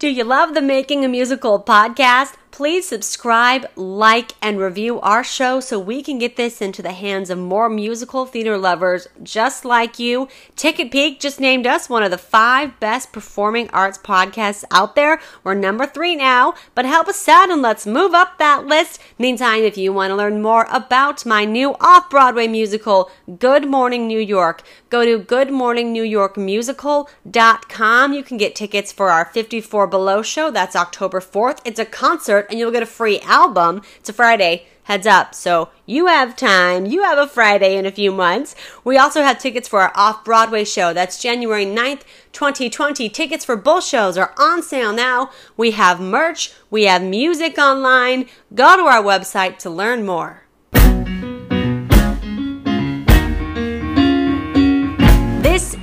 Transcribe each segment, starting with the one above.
Do you love the Making a Musical podcast? Please subscribe, like, and review our show so we can get this into the hands of more musical theater lovers just like you. Ticket Peak just named us one of the five best performing arts podcasts out there. We're number three now, but help us out and let's move up that list. Meantime, if you want to learn more about my new off Broadway musical, Good Morning New York, go to goodmorningnewyorkmusical.com. You can get tickets for our 54 Below show. That's October 4th. It's a concert and you'll get a free album. It's a Friday. Heads up. So you have time. You have a Friday in a few months. We also have tickets for our off Broadway show. That's January 9th, 2020. Tickets for both shows are on sale now. We have merch. We have music online. Go to our website to learn more.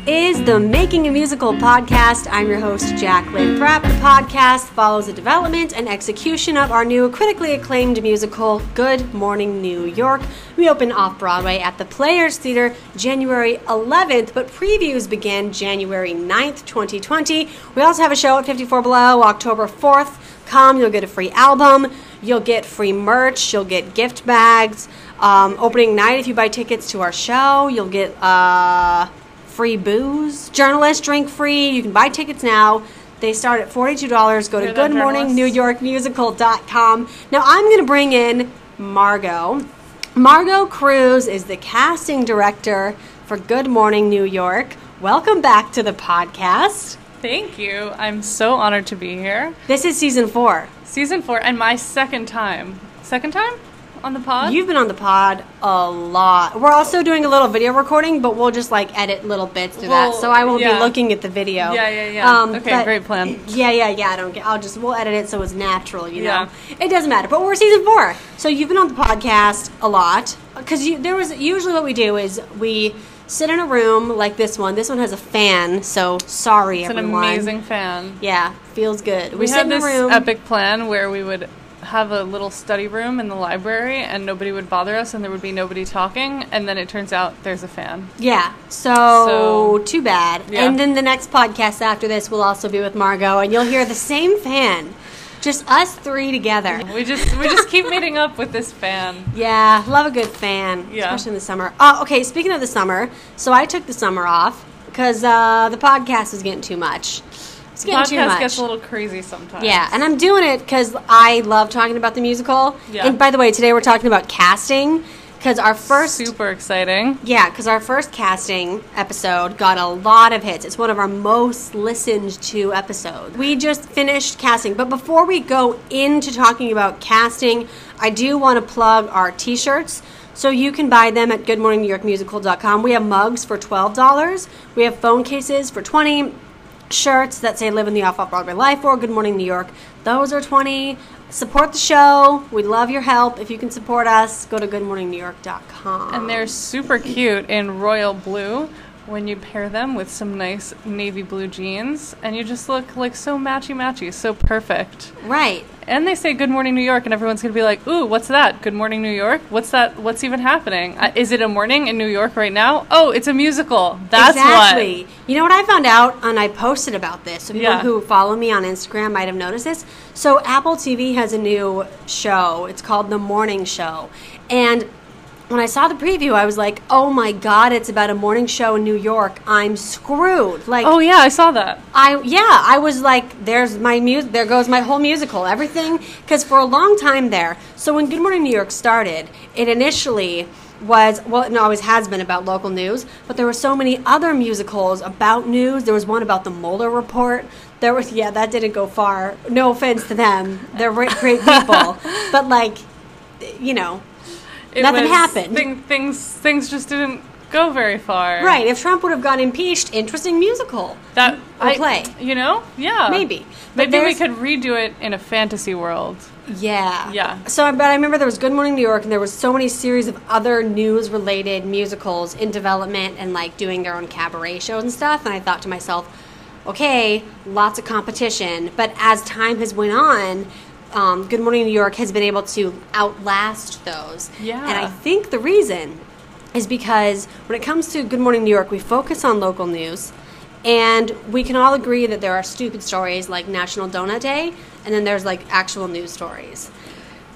Is the Making a Musical podcast. I'm your host, Jacqueline Pratt. The podcast follows the development and execution of our new critically acclaimed musical, Good Morning New York. We open off Broadway at the Players Theater January 11th, but previews begin January 9th, 2020. We also have a show at 54 Below October 4th. Come, you'll get a free album, you'll get free merch, you'll get gift bags. Um, opening night, if you buy tickets to our show, you'll get. Uh, free booze. Journalists drink free. You can buy tickets now. They start at $42. Go to goodmorningnewyorkmusical.com. Now I'm going to bring in Margot. Margot Cruz is the casting director for Good Morning New York. Welcome back to the podcast. Thank you. I'm so honored to be here. This is season four. Season four and my second time. Second time on the pod? You've been on the pod a lot. We're also doing a little video recording, but we'll just like edit little bits to that, so I won't be looking at the video. Yeah, yeah, yeah. Um, okay, great plan. Yeah, yeah, yeah. I don't get. I'll just we'll edit it so it's natural. You know, Yeah. it doesn't matter. But we're season four, so you've been on the podcast a lot because you, there was usually what we do is we sit in a room like this one. This one has a fan, so sorry It's an everyone. amazing fan. Yeah, feels good. We, We, sit had this room. epic plan where we would have a little study room in the library and nobody would bother us and there would be nobody talking and then it turns out there's a fan. Yeah, so, So- too bad. Yeah. And then the next podcast after this will also be with Margot, and you'll hear the same fan, just us three together. We just we just keep meeting up with this fan. Yeah, love a good fan, Yeah. especially in the summer. Uh, okay, speaking of the summer, so I took the summer off because uh, the podcast was getting too much. It's getting too Podcast much. gets a little crazy sometimes. yeah, and I'm doing it because I love talking about the musical. Yeah. And by the way, today we're talking about casting because our first super exciting. Yeah, because our first casting episode got a lot of hits. It's one of our most listened to episodes. We just finished casting, but before we go into talking about casting, I do want to plug our t shirts. So you can buy them at goodmorningnewyorkmusical.com. We have mugs for $12. We have phone cases for 20 shirts that say live in the off off Broadway life or Good Morning New York. Those are 20. Support the show. We'd love your help. If you can support us, go to goodmorningnewyork.com. And they're super cute in royal blue when you pair them with some nice navy blue jeans and you just look like so matchy matchy, so perfect. right. And they say good morning New York and everyone's going to be like, "Ooh, what's that? Good morning New York? What's that? What's even happening? Uh, is it a morning in New York right now? Oh, it's a musical. That's what. exactly. You know what I found out, and I posted about this. So people Yeah. who follow me on Instagram might have noticed this. So Apple TV has a new show. It's called The Morning Show, and when I saw the preview, I was like, "Oh my god, it's about a morning show in New York. I'm screwed." Like. Oh yeah, I saw that. I yeah, I was like, "There's my music. There goes my whole musical. Everything." Because for a long time there, so when Good Morning New York started, it initially was well, it always has been about local news, but there were so many other musicals about news. There was one about the Mueller report. There was yeah, that didn't go far. No offense to them, they're great, great people, but like, you know, It Nothing was- happened. thing- things things just didn't go very far. right? If Trump would have gotten impeached, interesting musical. That Or I- play. You know? Yeah. Maybe. But Maybe we could redo it in a fantasy world. Yeah. Yeah. So, but I remember there was Good Morning New York, and there was so many series of other news-related musicals in development and like doing their own cabaret shows and stuff. And I thought to myself, okay, lots of competition. But as time has went on, um, Good Morning New York has been able to outlast those. Yeah. And I think the reason is because when it comes to Good Morning New York, we focus on local news. And we can all agree that there are stupid stories like National Donut Day, and then there's like actual news stories.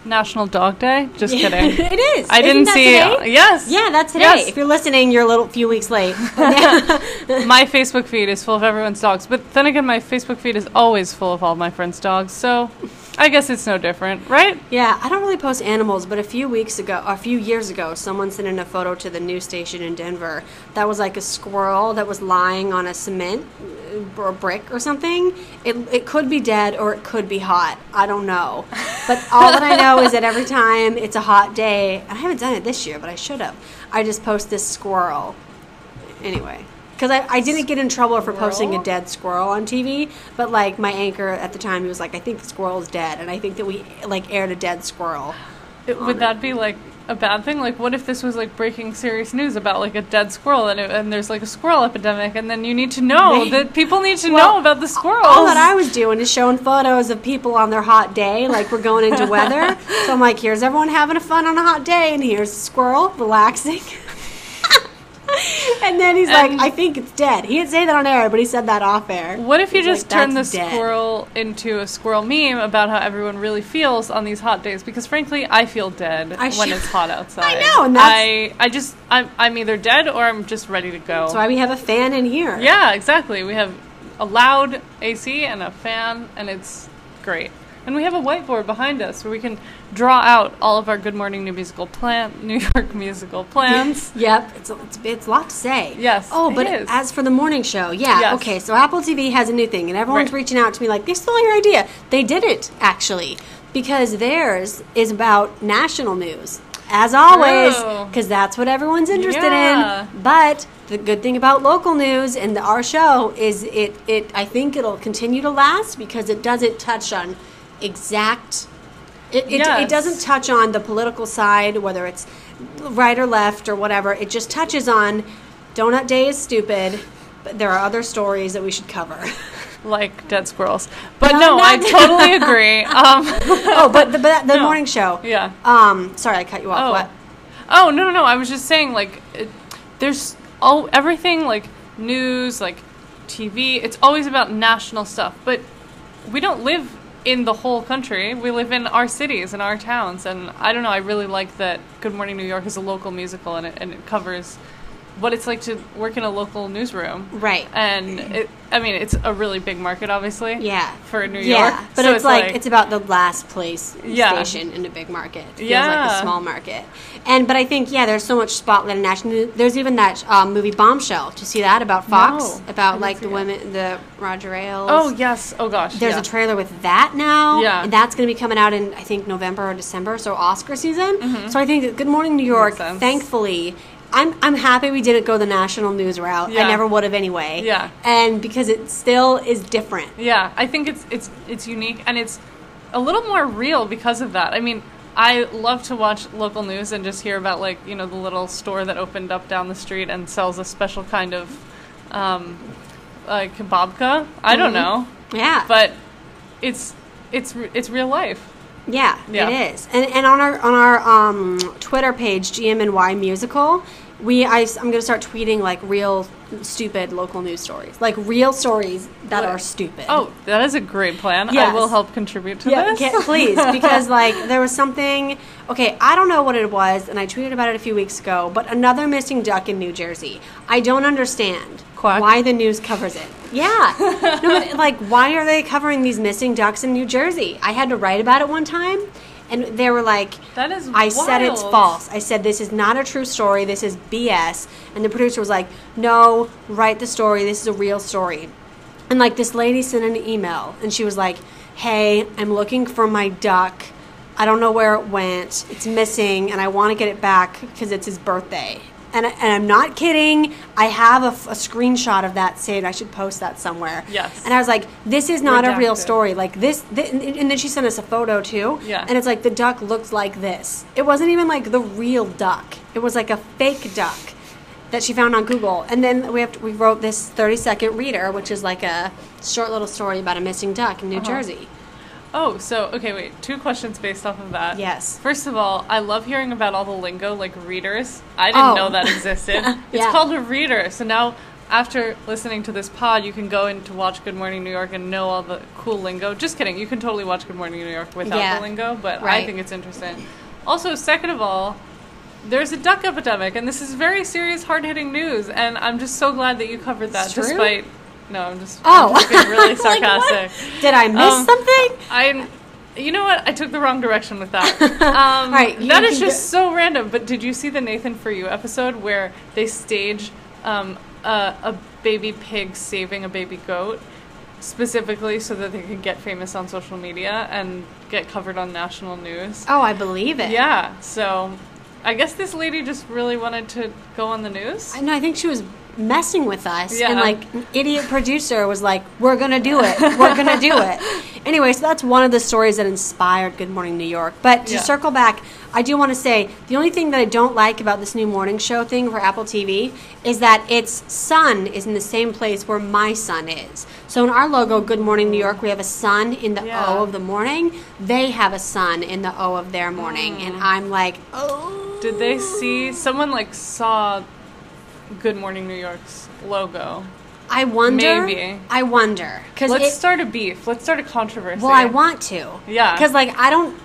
National Dog Day. Just kidding. it is. I Isn't didn't see. today? yes. Yeah, that's today. Yes. If you're listening, you're a little few weeks late. my Facebook feed is full of everyone's dogs, but then again, my Facebook feed is always full of all my friends' dogs. So, I guess it's no different, right? Yeah, I don't really post animals, but a few weeks ago, a few years ago, someone sent in a photo to the news station in Denver that was like a squirrel that was lying on a cement or brick or something. It, it could be dead or it could be hot. I don't know. But all that I know is that every time it's a hot day, and I haven't done it this year, but I should have, I just post this squirrel. Anyway. Because I, I didn't get in trouble for posting a dead squirrel on TV, but like my anchor at the time, he was like, "I think the squirrel is dead," and I think that we like aired a dead squirrel. It- would that be like a bad thing? Like, what if this was like breaking serious news about like a dead squirrel and, it, and there's like a squirrel epidemic, and then you need to know that people need to Well, know about the squirrels. All that I was doing is showing photos of people on their hot day, like we're going into weather. So I'm like, here's everyone having a fun on a hot day, and here's a squirrel relaxing. and then he's And- like, I think it's dead. He didn't say that on air, but he said that off air. What if you He's just like, turn the dead." squirrel into a squirrel meme about how everyone really feels on these hot days? Because frankly, I feel dead I when sh- it's hot outside. I know, and that's- I, I just, I'm, I'm either dead or I'm just ready to go. That's why we have a fan in here. yeah, exactly. We have a loud AC and a fan, and it's great. And we have a whiteboard behind us where we can draw out all of our Good Morning New Musical plan, New York musical plans. Yep, it's, it's it's a lot to say. Yes, Oh, but is. as for the morning show, yeah. Yes. Okay, so Apple TV has a new thing, and everyone's Right. reaching out to me like, "They stole your idea." They didn't actually, because theirs is about national news, as always, oh. because that's what everyone's interested Yeah. in. But the good thing about local news and the, our show is it it I think it'll continue to last because it doesn't touch on exact. It, it, it doesn't touch on the political side, whether it's right or left or whatever. It just touches on Donut Day is stupid, but there are other stories that we should cover. Like dead squirrels. But No, no, I totally agree. Um, oh, but the, but the No. morning show. yeah. Um, sorry, I cut you off. Oh. What? Oh no no no! I was just saying like, it, there's all everything like news like TV. It's always about national stuff, but we don't live in the whole country. We live in our cities and our towns, and I don't know. I really like that Good Morning New York is a local musical, and it and it covers what it's like to work in a local newsroom. Right. And it, I mean, it's a really big market, obviously. Yeah. For New York. Yeah, but So it's, like, it's about the last place Yeah. station in a big market. It feels like Yeah. a small market. And but I think yeah, there's so much spotlight in national. There's even that um, movie Bombshell. Do you see that about Fox No, about like the it. women, the Roger Ailes. Oh yes. Oh gosh. There's yeah. a trailer with that now. Yeah. And that's going to be coming out in, I think, November or December, so Oscar season. So I think Good Morning New York, Mm-hmm. Thankfully, I'm, I'm happy we didn't go the national news route. I never would have anyway. Yeah. And because it still is different. Yeah, I think it's it's it's unique and it's a little more real because of that. I mean, I love to watch local news and just hear about like you know the little store that opened up down the street and sells a special kind of um, like babka. I don't know, Yeah. but it's it's it's real life. Yeah, Yeah. it is. And and on our on our um, Twitter page, GMNY Musical, we I, am going to start tweeting like real stupid local news stories, like real stories that What? are stupid. Oh, that is a great plan. I will help contribute to yeah, this. get- please, because like there was something. Okay, I don't know what it was, and I tweeted about it a few weeks ago. But another missing duck in New Jersey. I don't understand Quack. why the news covers it. Yeah, no, but like, why are they covering these missing ducks in New Jersey? I had to write about it one time, and they were like, That is I said it's false. I said this is not a true story. This is BS. And the producer was like, No, write the story. This is a real story. And like this lady sent an email and she was like, Hey, I'm looking for my duck. I don't know where it went. It's missing and I want to get it back because it's his birthday. And, I- and I'm not kidding. I have a screenshot of that saved. I should post that somewhere. Yes. And I was like, this is not a real story. Like this, thi- and and then she sent us a photo too. Yeah. And it's like the duck looked like this. It wasn't even like the real duck. It was like a fake duck that she found on Google. And then we have to, we wrote this 30 second reader, which is like a short little story about a missing duck in New Uh-huh. Jersey. Oh, so okay, wait. Two questions based off of that. Yes. First of all, I love hearing about all the lingo, like readers. I didn't Oh. know that existed. It's called a reader. So now after listening to this pod, you can go in to watch Good Morning New York and know all the cool lingo. Just kidding. You can totally watch Good Morning New York without Yeah. the lingo, but I think it's interesting. Also, second of all, there's a duck epidemic, and this is very serious, hard hitting news, and I'm just so glad that you covered that despite. No, I'm just, Oh, I'm just being really Like, sarcastic. Did I miss Um, something? I, you know what? I took the wrong direction with that. Um, right, that is can just so random. But did you see the Nathan for You episode where they stage um, a, a baby pig saving a baby goat specifically so that they could get famous on social media and get covered on national news? Oh, I believe it. Yeah. So I guess this lady just really wanted to go on the news. I know. I think she was messing with us, Yeah. and like an idiot producer was like, "We're gonna do it. We're gonna do it." Anyway, so that's one of the stories that inspired Good Morning New York. But to Yeah. circle back, I do want to say the only thing that I don't like about this new morning show thing for Apple TV is that its sun is in the same place where my sun is. So in our logo, Good Morning New York, we have a sun in the Yeah. O of the morning. They have a sun in the O of their morning, Mm. and I'm like, oh. Did they see someone like saw Good Morning New York's logo? I wonder. Maybe. I wonder because Let's start a beef. Let's start a controversy. Well, I want to. Yeah. Because like I don't.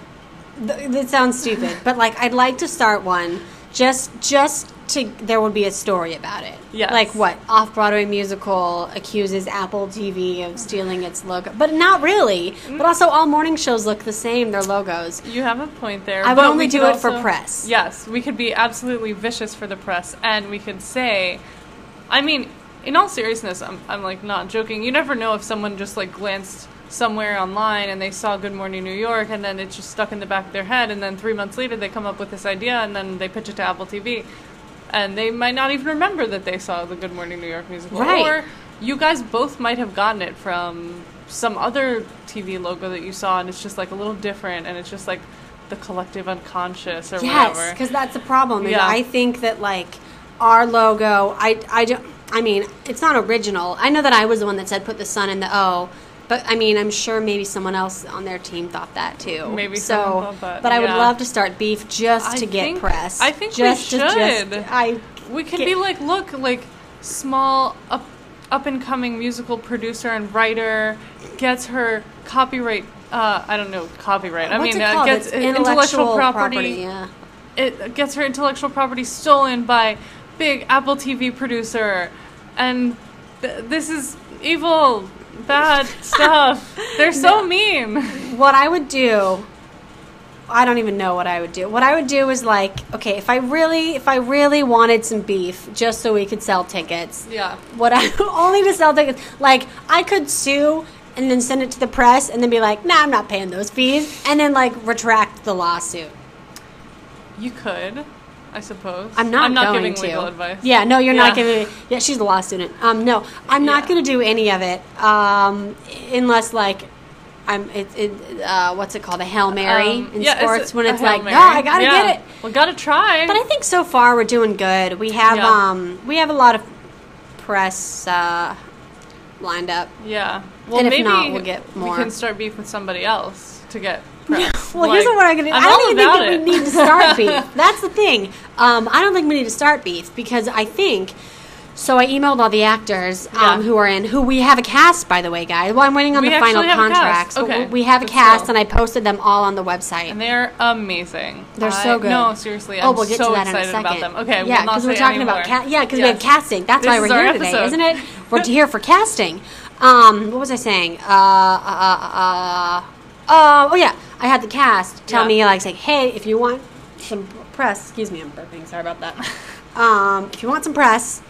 Th- that sounds stupid, but like I'd like to start one just just to there would be a story about it. Yes. Like what off Broadway musical accuses Apple TV of stealing its logo, but not really. Mm. But also all morning shows look the same. Their logos. You have a point there. I would only do it for press. Yes, we could be absolutely vicious for the press, and we could say, I mean, in all seriousness, I'm, I'm like not joking. You never know if someone just like glanced somewhere online and they saw Good Morning New York, and then it's just stuck in the back of their head, and then three months later they come up with this idea, and then they pitch it to Apple TV, and they might not even remember that they saw the Good Morning New York musical, Right. or you guys both might have gotten it from some other TV logo that you saw, and it's just like a little different, and it's just like the collective unconscious or Yes, whatever. because that's the problem. Yeah. I think that like our logo, I I don't. I mean, it's not original. I know that I was the one that said put the sun in the O, but I mean, I'm sure maybe someone else on their team thought that too. Maybe so. that, But I would love to start beef just I to get think- press. I think we just to should. just I We could get- be like, look, like small up up and coming musical producer and writer gets her copyright. Uh, I don't know copyright. I what's mean, uh, gets It's intellectual, property. Yeah. It gets her intellectual property stolen by big Apple TV producer, and th- this is evil, bad stuff. They're so mean. What I would do, I don't even know what I would do. What I would do is like, okay, if I really, if I really wanted some beef, just so we could sell tickets, Yeah. what I only to sell tickets. Like I could sue and then send it to the press and then be like, "Nah, I'm not paying those fees," and then like retract the lawsuit. You could, I suppose. I'm not. I'm not going giving to. legal advice. Yeah, no, you're not Yeah. giving. Yeah, she's a law student. Um, no, I'm not Yeah. going to do any of it. Um, unless like. I'm it, it uh, what's it called a hail mary Um, in yeah, it's sports a- when it's like no I gotta get it Well, gotta try. but I think so far we're doing good we have um we have a lot of press uh, lined up yeah. Well, And if maybe not, we'll get more. We can start beef with somebody else to get Well, here's Like, what I'm gonna do. I'm I don't even about think that it. we need to start beef. That's the thing. Um, I don't think we need to start beef because I think. So I emailed all the actors um, Yeah. who are in, who we have a cast, by the way, guys. Well, I'm waiting on We the final actually have a cast. contracts. Okay. we have a cast, and I posted them all on the website. and they're amazing. They're I- so good. No, seriously, I'm oh, we'll get so to that excited in a second. about them. Okay, yeah, we'll we're talking anymore. about ca- yeah, because we have casting. That's This why we're here today, episode. isn't it? We're here for casting. Um, what was I saying? Uh, uh, uh, uh, oh yeah, I had the cast tell Yeah. me like, say, hey, if you want some press, excuse me, I'm burping. Sorry about that. um, if you want some press,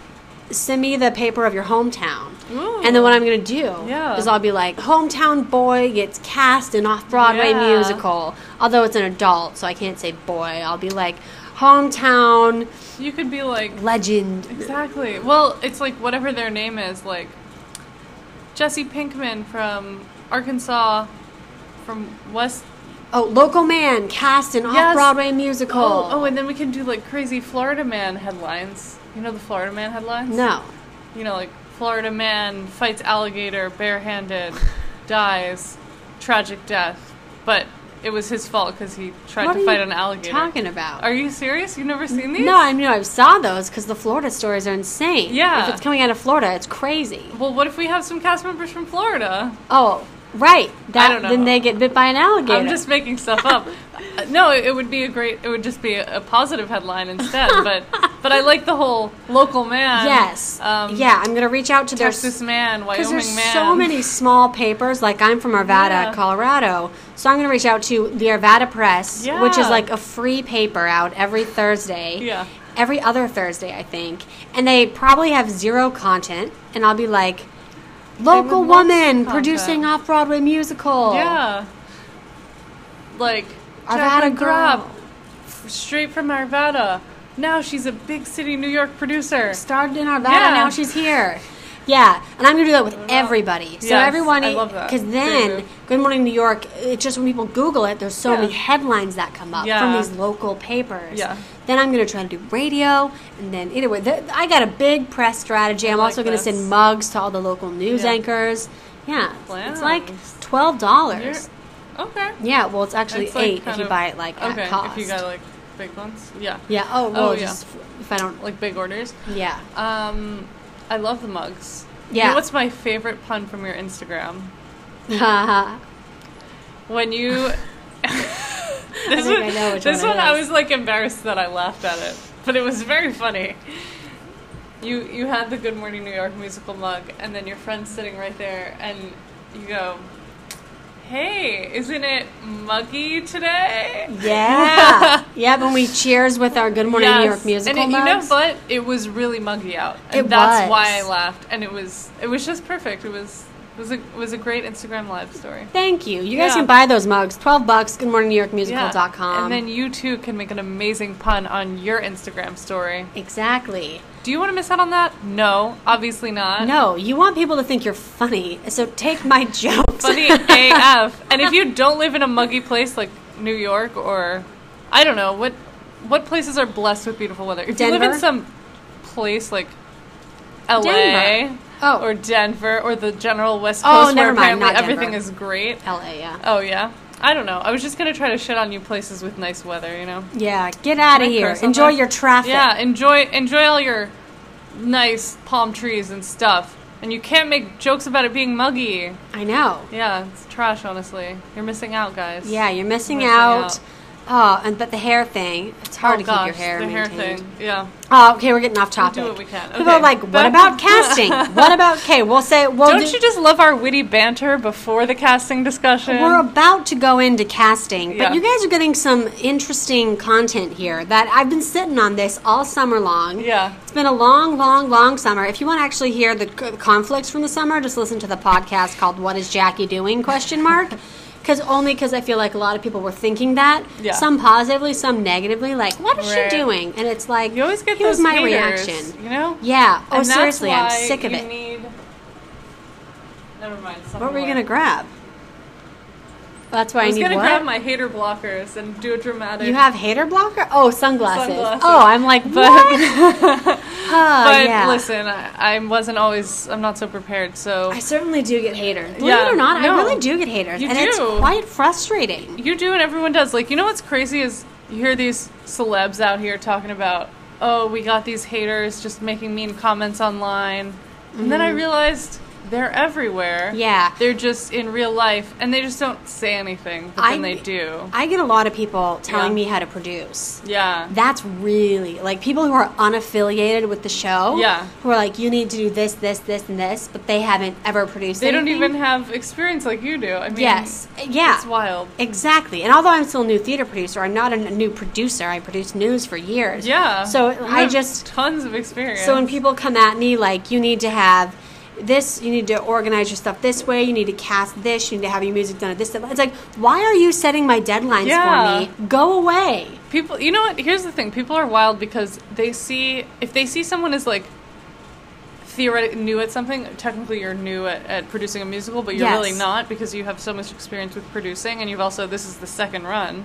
send me the paper of your hometown. Ooh. And then what I'm gonna do Yeah. is I'll be like, hometown boy gets cast in off Broadway Yeah. musical. Although it's an adult, so I can't say boy. I'll be like, hometown You could be like legend. exactly. Well, it's like whatever their name is, like Jesse Pinkman from Arkansas, from West. Oh, local man cast in off-Broadway musical. Oh, oh, and then we can do like crazy Florida Man headlines. You know the Florida Man headlines? no. You know, like Florida man fights alligator barehanded, dies, tragic death. But it was his fault because he tried What to fight an alligator. talking about? Are you serious? You've never seen these? no, I mean I saw those because the Florida stories are insane. Yeah. if it's coming out of Florida, it's crazy. Well, what if we have some cast members from Florida? Oh, right. That don't know. then they get bit by an alligator. I'm just making stuff up. Uh, no, it, it would be a great. It would just be a, a positive headline instead. But but I like the whole local man. yes. Um, yeah, I'm gonna reach out to their Texas man, because Wyoming there's man. so many small papers. Like I'm from Arvada, Yeah. Colorado, so I'm going to reach out to the Arvada Press, which is like a free paper out every Thursday. Yeah. Every other Thursday, I think, and they probably have zero content. And I'll be like, local woman producing off Broadway musical. Yeah. Like Arvada girl. Straight from Arvada. Now she's a big city New York producer. started in Arvada, Yeah. now she's here. Yeah, and I'm gonna do that with everybody. So Yes, everyone, I love that. because then. Good Morning New York. It's just when people Google it, there's so Yeah. many headlines that come up from these local papers. Yeah. Then I'm gonna try to do radio, and then either way, th- I got a big press strategy. I'm like also gonna this. send mugs to all the local news Yeah. anchors. Yeah, it's like twelve dollars. Okay. Yeah, well, it's actually It's like eight if you buy it like okay, at cost. if you got like big ones. Yeah. yeah. Oh well, Oh, yeah. just if I don't. Like big orders. Yeah. Um, I love the mugs. You Yeah. know what's my favorite pun from your Instagram? When you. this think one, I know which this one I was like embarrassed that I laughed at it, but it was very funny. You you had the Good Morning New York musical mug, and then your friend's sitting right there, and you go, "Hey, isn't it muggy today?" Yeah. yeah, when we cheers with our Good Morning New York musical and it, you know what? It was really muggy out, and It that's was. why I laughed. And it was it was just perfect. It was it was a it was a great Instagram live story. Thank you. You guys can buy those mugs. 12 bucks, goodmorningnewyorkmusical.com. And then you too can make an amazing pun on your Instagram story. Exactly. Do you want to miss out on that? No, obviously not. No, you want people to think you're funny, so take my jokes. Funny AF. And if you don't live in a muggy place like New York or I don't know, what what places are blessed with beautiful weather? If you live in some place like LA Denver. Oh. or Denver or the general West Oh, Coast where never mind, apparently everything is great. LA, yeah. Oh yeah. I don't know. I was just gonna try to shit on you places with nice weather, you know? Yeah, get out of here. Enjoy your traffic. Yeah, enjoy enjoy all your nice palm trees and stuff. And you can't make jokes about it being muggy. I know. Yeah, it's trash, honestly. You're missing out, guys. Yeah, you're missing, Missing out. out. Oh, and but the hair thing. It's hard oh, to gosh, keep your hair The hair thing. Yeah. Oh, okay, we're getting off topic. do what we can. People are like, what back- about casting? what about, okay, we'll say, we'll Don't do- you just love our witty banter before the casting discussion? We're about to go into casting, but Yeah. you guys are getting some interesting content here that I've been sitting on this all summer long. Yeah. It's been a long, long, long summer. If you want to actually hear the conflicts from the summer, just listen to the podcast called "What Is Jackie Doing?" question mark. Because only because I feel like a lot of people were thinking that. Yeah. Some positively, some negatively. Like, what is Right. she doing? And it's like, You always get here's those my haters, reaction. You know? Yeah. Oh, seriously, I'm sick of it. Need... Never mind. what were you gonna grab? That's why I, I was need gonna what? grab my hater blockers and do a dramatic. You have hater blocker? Oh, sunglasses. Sunglasses. Oh, I'm like, what? but Ah, but yeah. listen, I, I wasn't always. I'm not so prepared. So I certainly do get haters. Believe Yeah, it or not, no. I really do get haters. And it's quite frustrating. you do, and everyone does. Like you know what's crazy is you hear these celebs out here talking about, oh, we got these haters just making mean comments online, and then I realized they're everywhere. Yeah. they're just in real life, and they just don't say anything, but I- then they do. I get a lot of people telling Yeah. me how to produce. yeah. That's really like people who are unaffiliated with the show. Yeah. Who are like, you need to do this, this, this, and this, but they haven't ever produced. They don't even have experience like you do. I mean, Yes. Yeah. it's wild. Exactly. And although I'm still a new theater producer, I'm not a, new producer. I produced news for years. Yeah. So I have just tons of experience. So when people come at me like, you need to have this, you need to organize your stuff this way, you need to cast this, you need to have your music done at this. It's like, why are you setting my deadlines Yeah. for me? Go away. People, you know what? Here's the thing: people are wild because they see if they see someone is like theoretically new at something. Technically, you're new at, at producing a musical, but you're Yes. really not because you have so much experience with producing, and you've also this is the second run.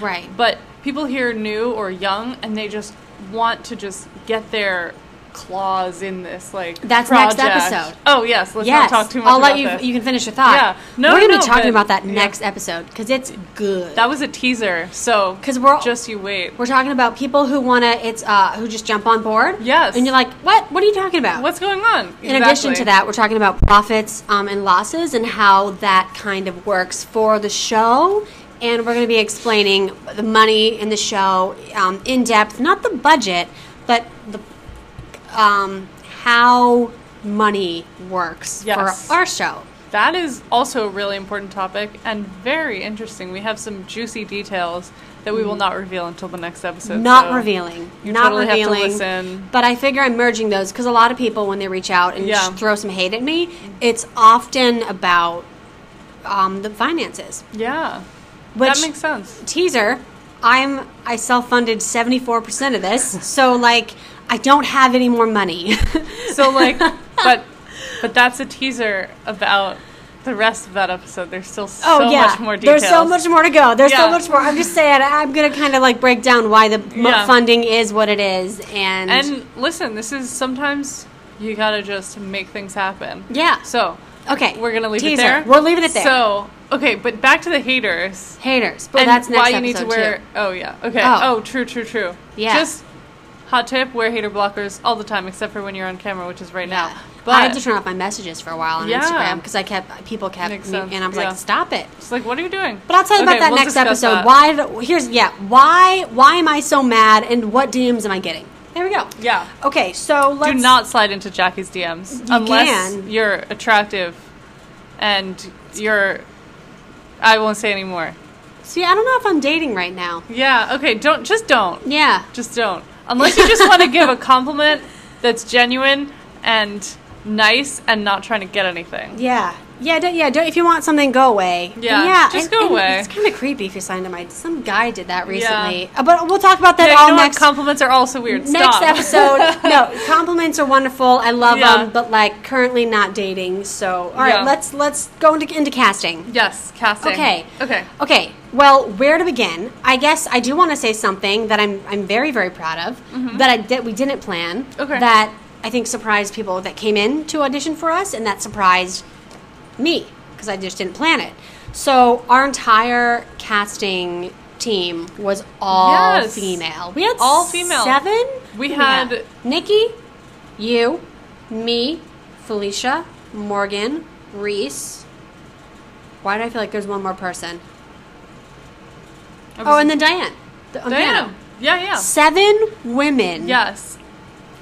Right. But people hear new or young, and they just want to just get their clause in this like That's next episode. Oh yes, let's yes, not talk too much I'll about let you. this. You can finish your thought. Yeah. No, we're gonna no, be talking about that yeah. next episode because it's good. that was a teaser, so because we're- just you wait. we're talking about people who want to. It's uh, who just jump on board. Yes. and you're like, what? What are you talking about? What's going on? In addition to that, we're talking about profits um, and losses and how that kind of works for the show. And we're going to be explaining the money in the show um, in depth, not the budget, but the um, how money works Yes. for our show. That is also a really important topic and very interesting. We have some juicy details that we will not reveal until the next episode. Mm. Not so revealing. You not totally revealing. have to listen. But I figure I'm merging those because a lot of people, when they reach out and Yeah. throw some hate at me, it's often about um, the finances. Yeah, Which that makes sense. teaser, I'm I self funded seventy four percent of this, so like I don't have any more money. So like, but but that's a teaser about the rest of that episode. There's still so oh yeah, much more details. there's so much more to go. There's so much more. I'm just saying I'm gonna kind of like break down why the m- Yeah. funding is what it is, and, And listen, this is sometimes you gotta just make things happen. yeah. So Okay, we're gonna leave teaser. it there. We're leaving it there. So okay, but back to the haters. haters, but and that's next why you need to wear. too. Oh yeah. Okay. Oh. Oh. true, true, true. Yeah. Just hot tip: wear hater blockers all the time, except for when you're on camera, which is right Yeah. now. But I had to turn off my messages for a while on Yeah. Instagram because I kept people kept me, and I was yeah. like, stop it. it's like, what are you doing? But I'll tell you Okay, about that we'll next episode. that. Why? Here's yeah. Why? Why am I so mad? And what DMs am I getting? There we go. Yeah. Okay, so let's Do not slide into Jackie's DMs You unless can. you're attractive and you're. I won't say anymore. see. I don't know if I'm dating right now. Yeah. Okay. Don't. Just don't. Yeah. Just don't. Unless you just want to give a compliment that's genuine and nice and not trying to get anything. Yeah. Yeah, don't, yeah. Don't, if you want something, go away. Yeah, yeah. just and- go and away. It's kind of creepy if you sign to my. Some guy did that Yeah. recently. Uh, But we'll talk about that Yeah, all you know what? compliments are also weird. Next Stop. episode. no, compliments are wonderful. I love Yeah. them, but like currently not dating. So, all right, Yeah. let's let's go into into casting. yes, casting. Okay. Okay. Okay. Well, where to begin? I guess I do want to say something that I'm I'm very very proud of that I that we didn't plan. Mm-hmm. Okay. That I think surprised people that came in to audition for us, and that surprised me because I just didn't plan it. So our entire casting team was all Yes. female. We had All female. Seven. We had- Nikki, you, me, Felicia, Morgan, Reese. Why do I feel like there's one more person? Oh, and then Diane. The- oh, on piano. Yeah, yeah. Seven women Yes.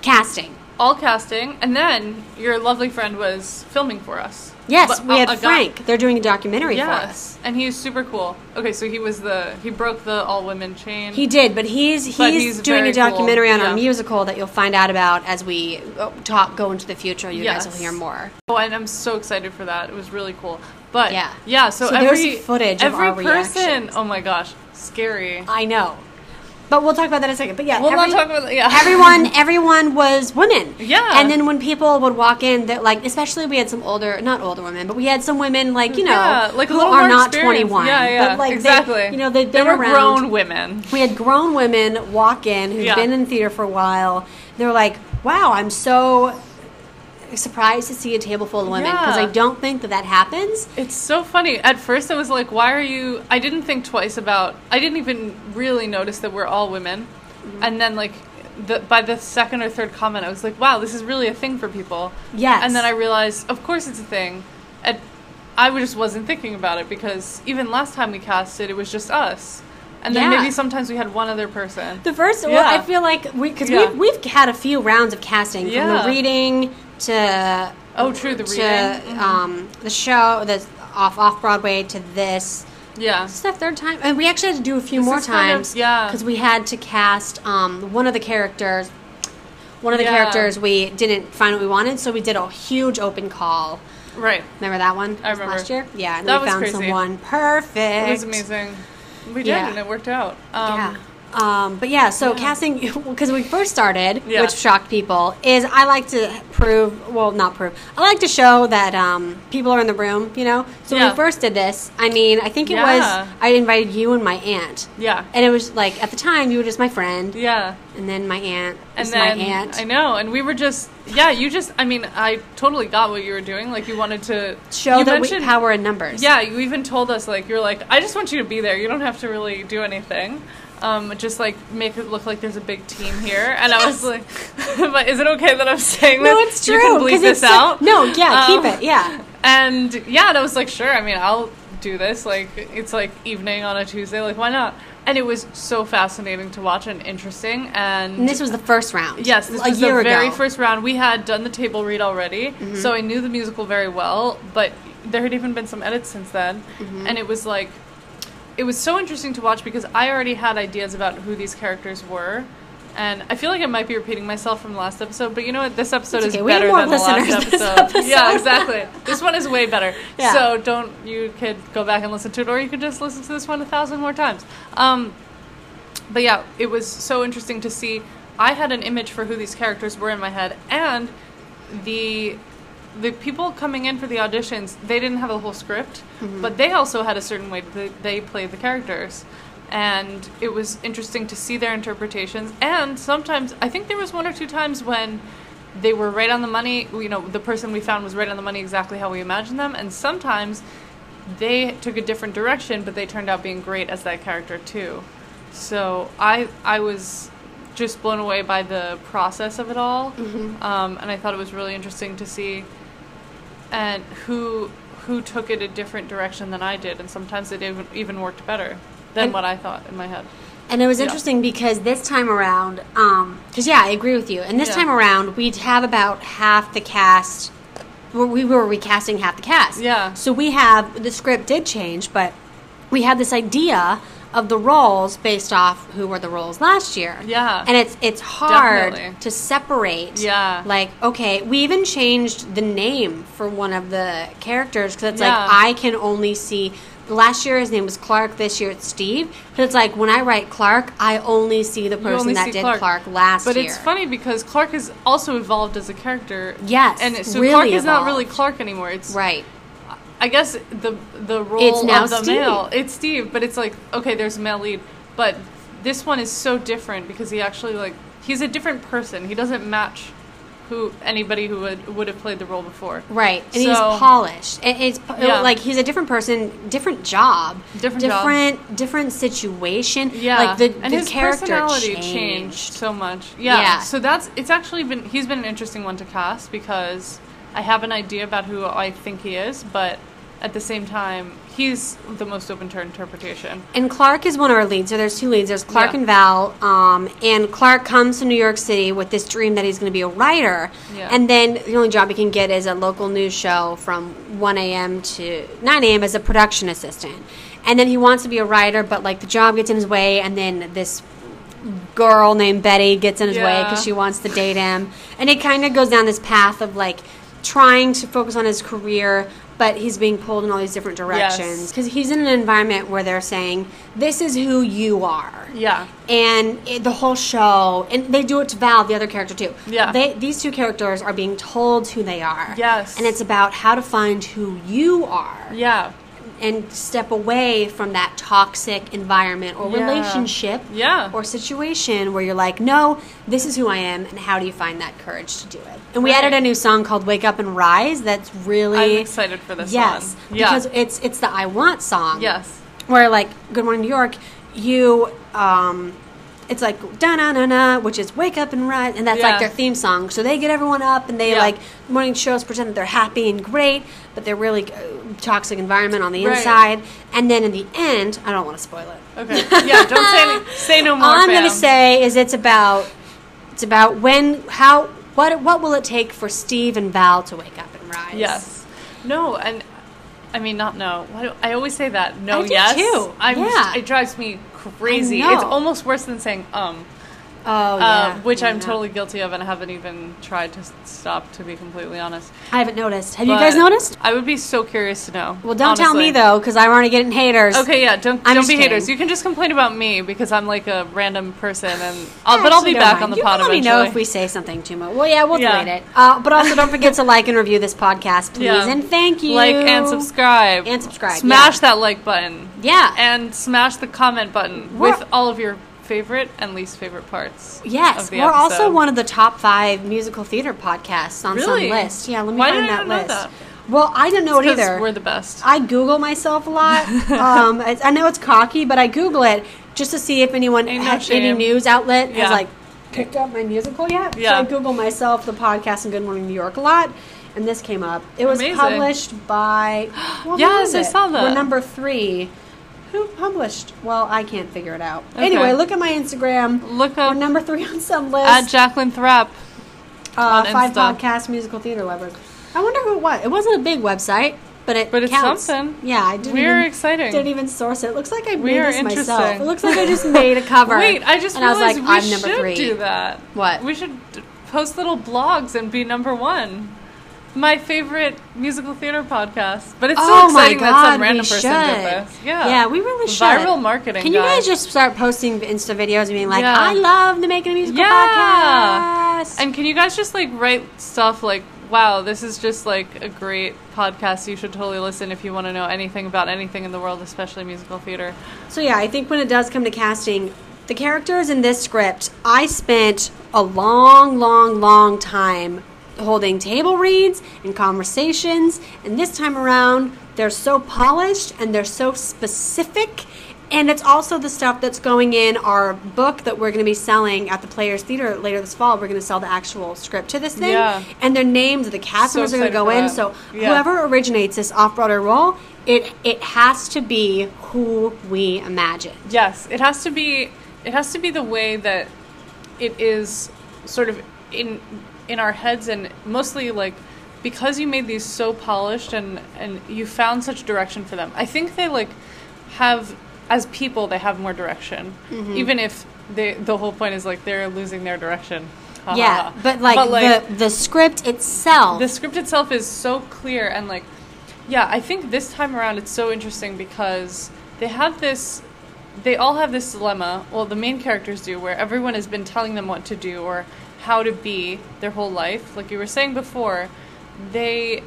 Casting. All casting, and then your lovely friend was filming for us. Yes, we had a guy- Frank. They're doing a documentary for us. Yes, and he's super cool. Okay, so he was the he broke the all women chain. He did, but he's he's, But he's doing a very cool. documentary on our musical that you'll find out about as we uh, talk go into the future. You guys will hear more. Oh, and I'm so excited for that. It was really cool. But Yeah. yeah. So, So there's every footage of every person. reactions. Oh my gosh, scary. I know, but we'll talk about that in a second. But yeah, We'll every- not talk about. Yeah, everyone everyone was women Yeah. and then when people would walk in that like especially we had some older not older women but we had some women like you know yeah, like a who little are not 21 Yeah, yeah, but like exactly. they, you know they've they were around grown women. we had grown women walk in who've Yeah. been in theater for a while they were like wow i'm so surprised to see a table full of women because Yeah. i don't think that that happens It's so funny. At first, I was like, "Why are you?" I didn't think twice about. I didn't even really notice that we're all women, Mm-hmm. and then like, the, by the second or third comment, I was like, "Wow, this is really a thing for people." Yes. And then I realized, of course, it's a thing, and I just wasn't thinking about it because even last time we casted, it was just us, and then Yeah. maybe sometimes we had one other person. The first, well, I feel like we because Yeah. we've we've had a few rounds of casting from Yeah. the reading to Oh, true, the to reading. Mhm. um, the show the off off Broadway to this. yeah. This is the third time, and we actually had to do a few This more is kind of- times. yeah. because we had to cast um, one of the characters. One of the Yeah. characters we didn't find what we wanted, so we did a huge open call. Right. Remember that one? I remember. last year. Yeah, and That we found crazy. someone perfect. It was amazing. We did, Yeah. and it worked out. Um, Yeah. Um, but yeah, so Yeah. casting because we first started, Yeah. which shocked people, is I like to prove, well, not prove. I like to show that um, people are in the room. You know, so when we first did this, I mean, I think it Yeah. was I invited you and my aunt, Yeah. and it was like at the time you were just my friend, Yeah. and then my aunt And then my aunt. I know, and we were just yeah. You just I mean I totally got what you were doing. Like you wanted to Show you that we power in numbers. Yeah, you even told us like you're like I just want you to be there. You don't have to really do anything. Um, just like make it look like there's a big team here, and I was like, "But is it okay that I'm saying this? No, it's true. You can bleep this out. No, yeah, Um, keep it. Yeah. And yeah, and I was like, sure. I mean, I'll do this. Like, it's like evening on a Tuesday. Like, why not? And it was so fascinating to watch and interesting. And, And this was the first round. yes, this a was year the ago. very first round. We had done the table read already, Mm-hmm. so I knew the musical very well. But there had even been some edits since then, Mm-hmm. and it was like, it was so interesting to watch because I already had ideas about who these characters were. And I feel like I might be repeating myself from the last episode, but you know what? This episode It's is okay. We better than the last episode. episode. Yeah, exactly. This one is way better. Yeah. So don't you could go back and listen to it, or you could just listen to this one a thousand more times. Um, but yeah, it was so interesting to see. I had an image for who these characters were in my head, and the the people coming in for the auditions, they didn't have a whole script, mm-hmm. but they also had a certain way that they played the characters. And it was interesting to see their interpretations. And sometimes, I think there was one or two times when they were right on the money. You know, the person we found was right on the money exactly how we imagined them. And sometimes they took a different direction, but they turned out being great as that character too. So I I was just blown away by the process of it all, um, and I thought it was really interesting to see and who who took it a different direction than I did, and sometimes it even even worked better than And- what I thought in my head. And it was Yeah. interesting because this time around, because yeah, I agree with you. And this Yeah. time around, we'd have about half the cast. We were recasting half the cast. Yeah. So we have the script did change, but we had this idea of the roles based off who were the roles last year. Yeah. And it's it's hard Definitely. to separate. Yeah. Like okay, we even changed the name for one of the characters because it's Yeah. like I can only see. Last year his name was Clark. This year it's Steve. But it's like when I write Clark, I only see the person that did Clark, Clark. last But year. But it's funny because Clark has also evolved as a character. Yes, and so really Clark is not really. Clark anymore. It's right. I guess the the role It's now of the Steve. male it's Steve, but it's like okay, there's a male lead, but this one is so different because he actually like he's a different person. He doesn't match who anybody who would would have played the role before. Right, and he's polished. And it's Yeah. like he's a different person, different job, Different job. different, different situation. Yeah, like the, and the his character personality changed. changed so much. Yeah. Yeah. so that's it's actually been he's been an interesting one to cast because I have an idea about who I think he is, but at the same time, he's the most open to interpretation. And Clark is one of our leads. So there's two leads. There's Clark Yeah. and Val. Um, and Clark comes to New York City with this dream that he's going to be a writer. Yeah. And then the only job he can get is a local news show from 1 a.m. to 9 a.m. as a production assistant. And then he wants to be a writer, but like the job gets in his way, and then this girl named Betty gets in his way because she wants to date him. And it kind of goes down this path of like trying to focus on his career, but he's being pulled in all these different directions Yes. because he's in an environment where they're saying this is who you are Yeah. and it, the whole show and they do it to val the other character too Yeah. they, these two characters are being told who they are Yes. and it's about how to find who you are Yeah. And step away from that toxic environment or Yeah. relationship Yeah. or situation where you're like, no, this is who I am, and how do you find that courage to do it? And we Right. added a new song called "Wake Up and Rise." That's really I'm excited for this yes, one. Yeah. because it's it's the "I Want" song. yes. where like "Good Morning New York," you um, it's like da na na na, which is "Wake Up and Rise," and that's Yeah. like their theme song. So they get everyone up, and they Yeah. like morning shows pretend that they're happy and great, but they're really toxic environment on the Right. inside. And then in the end, I don't want to spoil it. Okay. Yeah. Don't say any, say no more. All I'm gonna say is it's about it's about when how what what will it take for Steve and Val to wake up and rise? Yes. No, and I mean not no. Why do I always say that? No, I do yes. too. I'm Yeah. it drives me crazy. It's almost worse than saying um. Oh, uh, yeah. which Yeah, I'm yeah. totally guilty of, and I haven't even tried to stop. To be completely honest, I haven't noticed. Have you guys noticed? I would be so curious to know. Well, don't tell me though, because I'm already getting haters. Okay, yeah, don't I'm don't be haters. You can just complain about me because I'm like a random person, and I'll, but I'll be back mind. on the you pod let me know if we say something too much. Well, yeah, we'll delete it. Uh, but also, don't forget to like and review this podcast, please, and thank you. like and subscribe And subscribe, Smash that like button. Yeah. and smash the comment button We're- with all of your favorite and least favorite parts. Yes, we're also one of the top five musical theater podcasts on Really? some list. Yeah, let me Why find that know list. that? Well, I didn't know it either. We're the best. I Google myself a lot. um, I, I know it's cocky, but I Google it just to see if anyone, no has, any news outlet Yeah. has like picked up my musical yet. Yeah. So I Google myself, the podcast, and Good Morning New York a lot, and this came up. It was Amazing. published by. Well, Yes, I saw that. We're number three. Who published? Well, I can't figure it out. Okay. Anyway, look at my Instagram. Look We're number three on some list. at Jacqueline Pratt. uh, on five Insta. podcast musical theater lovers. I wonder who it was. It wasn't a big website, but it But it's counts. something. Yeah, I didn't. We're even, exciting. Didn't even source it. It looks like I We made this myself. It looks like I just made a cover. Wait, I just and I was like, we I'm number should three. do that. What? We should post little blogs and be number one. My favorite musical theater podcast, but it's so oh exciting god, that some random person did this. Yeah, yeah, we really should. Viral marketing. Can you guys guys just start posting Insta videos and being like, Yeah. "I love the Making a Musical Yeah. podcast"? And can you guys just like write stuff like, wow, this is just like a great podcast. You should totally listen if you want to know anything about anything in the world, especially musical theater. So yeah, I think when it does come to casting, the characters in this script, I spent a long, long, long time holding table reads and conversations, and this time around, they're so polished and they're so specific. And it's also the stuff that's going in our book that we're going to be selling at the Players Theater later this fall. We're going to sell the actual script to this thing. Yeah. And their names, of the cast So members are going to go in. that. So Yeah. whoever originates this off-Broadway role, it it has to be who we imagine. Yes, it has to be. It has to be the way that it is sort of in in our heads, and mostly like because you made these so polished and and you found such direction for them. I think they like have as people they have more direction, Mm-hmm. even if they the whole point is like they're losing their direction. Ha, ha, Yeah, but like, like, the the script itself. the script itself is so clear and like yeah i think this time around it's so interesting because they have this they all have this dilemma well the main characters do where everyone has been telling them what to do or how to be their whole life like you were saying before they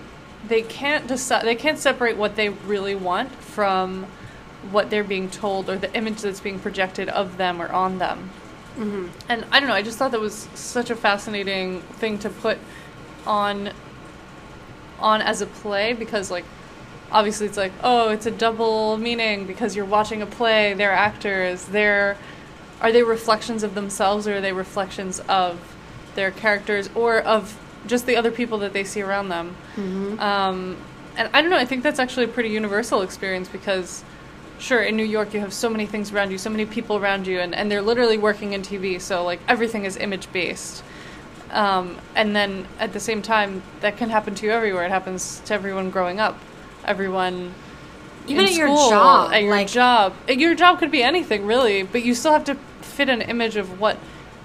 they can't decide they can't separate what they really want from what they're being told or the image that's being projected of them or on them mm-hmm. and I don't know. I just thought that was such a fascinating thing to put on on as a play because like obviously it's like oh it's a double meaning because you're watching a play they're actors they're are they reflections of themselves or are they reflections of their characters or of just the other people that they see around them. Um, and i don't know i think that's actually a pretty universal experience because sure in new york you have so many things around you so many people around you and, and they're literally working in tv so like everything is image based um, and then at the same time that can happen to you everywhere. It happens to everyone growing up everyone Even at your job, at your like- job. Your job could be anything really but you still have to fit an image of what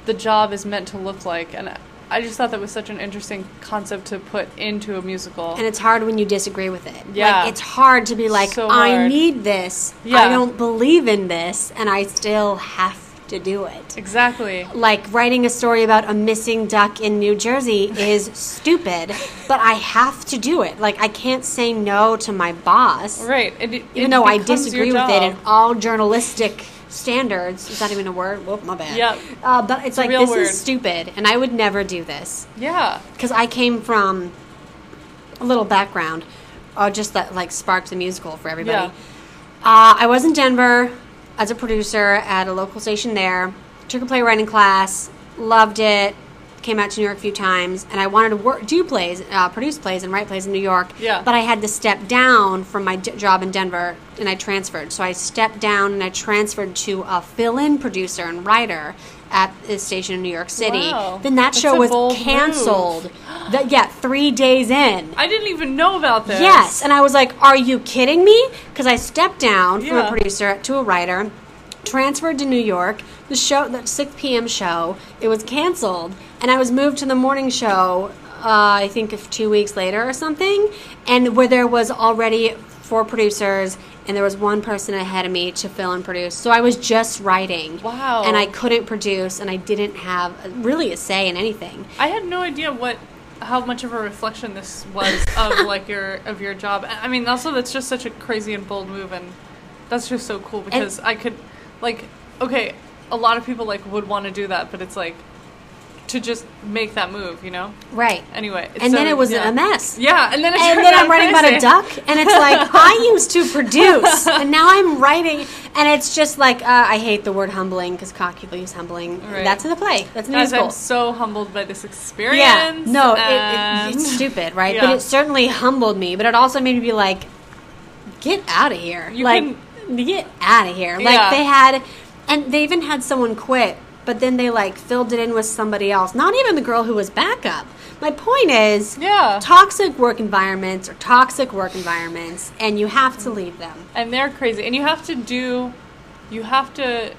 the job is meant to look like and i just thought that was such an interesting concept to put into a musical and it's hard when you disagree with it. Yeah. Like, it's hard to be like, So I need this. Yeah. I don't believe in this, and I still have to do it. exactly Like writing a story about a missing duck in New Jersey is stupid, but I have to do it. Like I can't say no to my boss. right it, it even though I disagree with it in all journalistic standards. Is that even a word? Whoop, my bad. Yep. Uh, but it's, a like this word. is stupid, and I would never do this yeah because I came from a little background, uh, just that like sparked the musical for everybody. Yeah. Uh, I was in Denver as a producer at a local station there. Took a playwriting class, loved it. Came out to New York a few times, and I wanted to work, do plays, uh, produce plays, and write plays in New York. Yeah. But I had to step down from my d- job in Denver, and I transferred. So I stepped down and I transferred to a fill-in producer and writer at the station in New York City. Wow. Then that That's show was canceled. That yeah, three days in. i didn't even know about this Yes, and I was like, "Are you kidding me?" Because I stepped down from a producer to a writer. transferred to New York. The show, the 6 p.m. show, it was canceled, and I was moved to the morning show. Uh, I think of two weeks later or something, and where there was already four producers, and there was one person ahead of me to fill and produce. So I was just writing. Wow. And I couldn't produce, and I didn't have really a say in anything. I had no idea what how much of a reflection this was of like your of your job. I I mean, also that's just such a crazy and bold move, and that's just so cool because I could, like, okay, a lot of people like would want to do that, but it's like to just make that move, you know. Right. Anyway, it's And then it was yeah. a mess. Yeah, and then and then I'm writing about a duck, and it's like I used to produce, and now I'm writing, and it's just like uh, I hate the word humbling because cocky use humbling. Right. That's in the play. That's in the Guys, musical. I'm so humbled by this experience. Yeah, no, it, it, it's stupid, right? But it certainly humbled me. But it also made me be like, get out of here, You like get out of here. Like Yeah. they had, and they even had someone quit, but then they like filled it in with somebody else. Not even the girl who was backup. My point is, Yeah. toxic work environments are toxic work environments, and you have to leave them. and they're crazy and you have to do you have to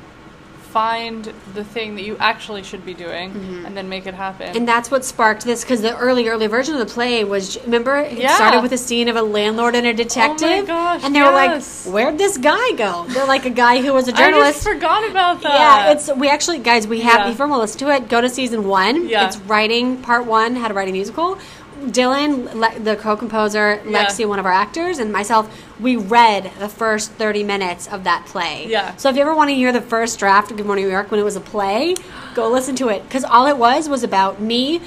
find the thing that you actually should be doing and then make it happen Mm-hmm. And that's what sparked this because the early, early version of the play was remember it Yeah. started with a scene of a landlord and a detective. Oh gosh, and they were like, "Where'd this guy go?" They're like a guy who was a i just journalist. forgot about that Yeah, it's we actually guys we have Yeah. if you want to listen to it, go to season one. Yeah. It's writing part one, how to write a musical. Dylan, le- the co-composer, Yeah. Lexi, one of our actors, and myself, we read the first thirty minutes of that play. Yeah. So if you ever want to hear the first draft of Good Morning New York when it was a play, go listen to it because all it was was about me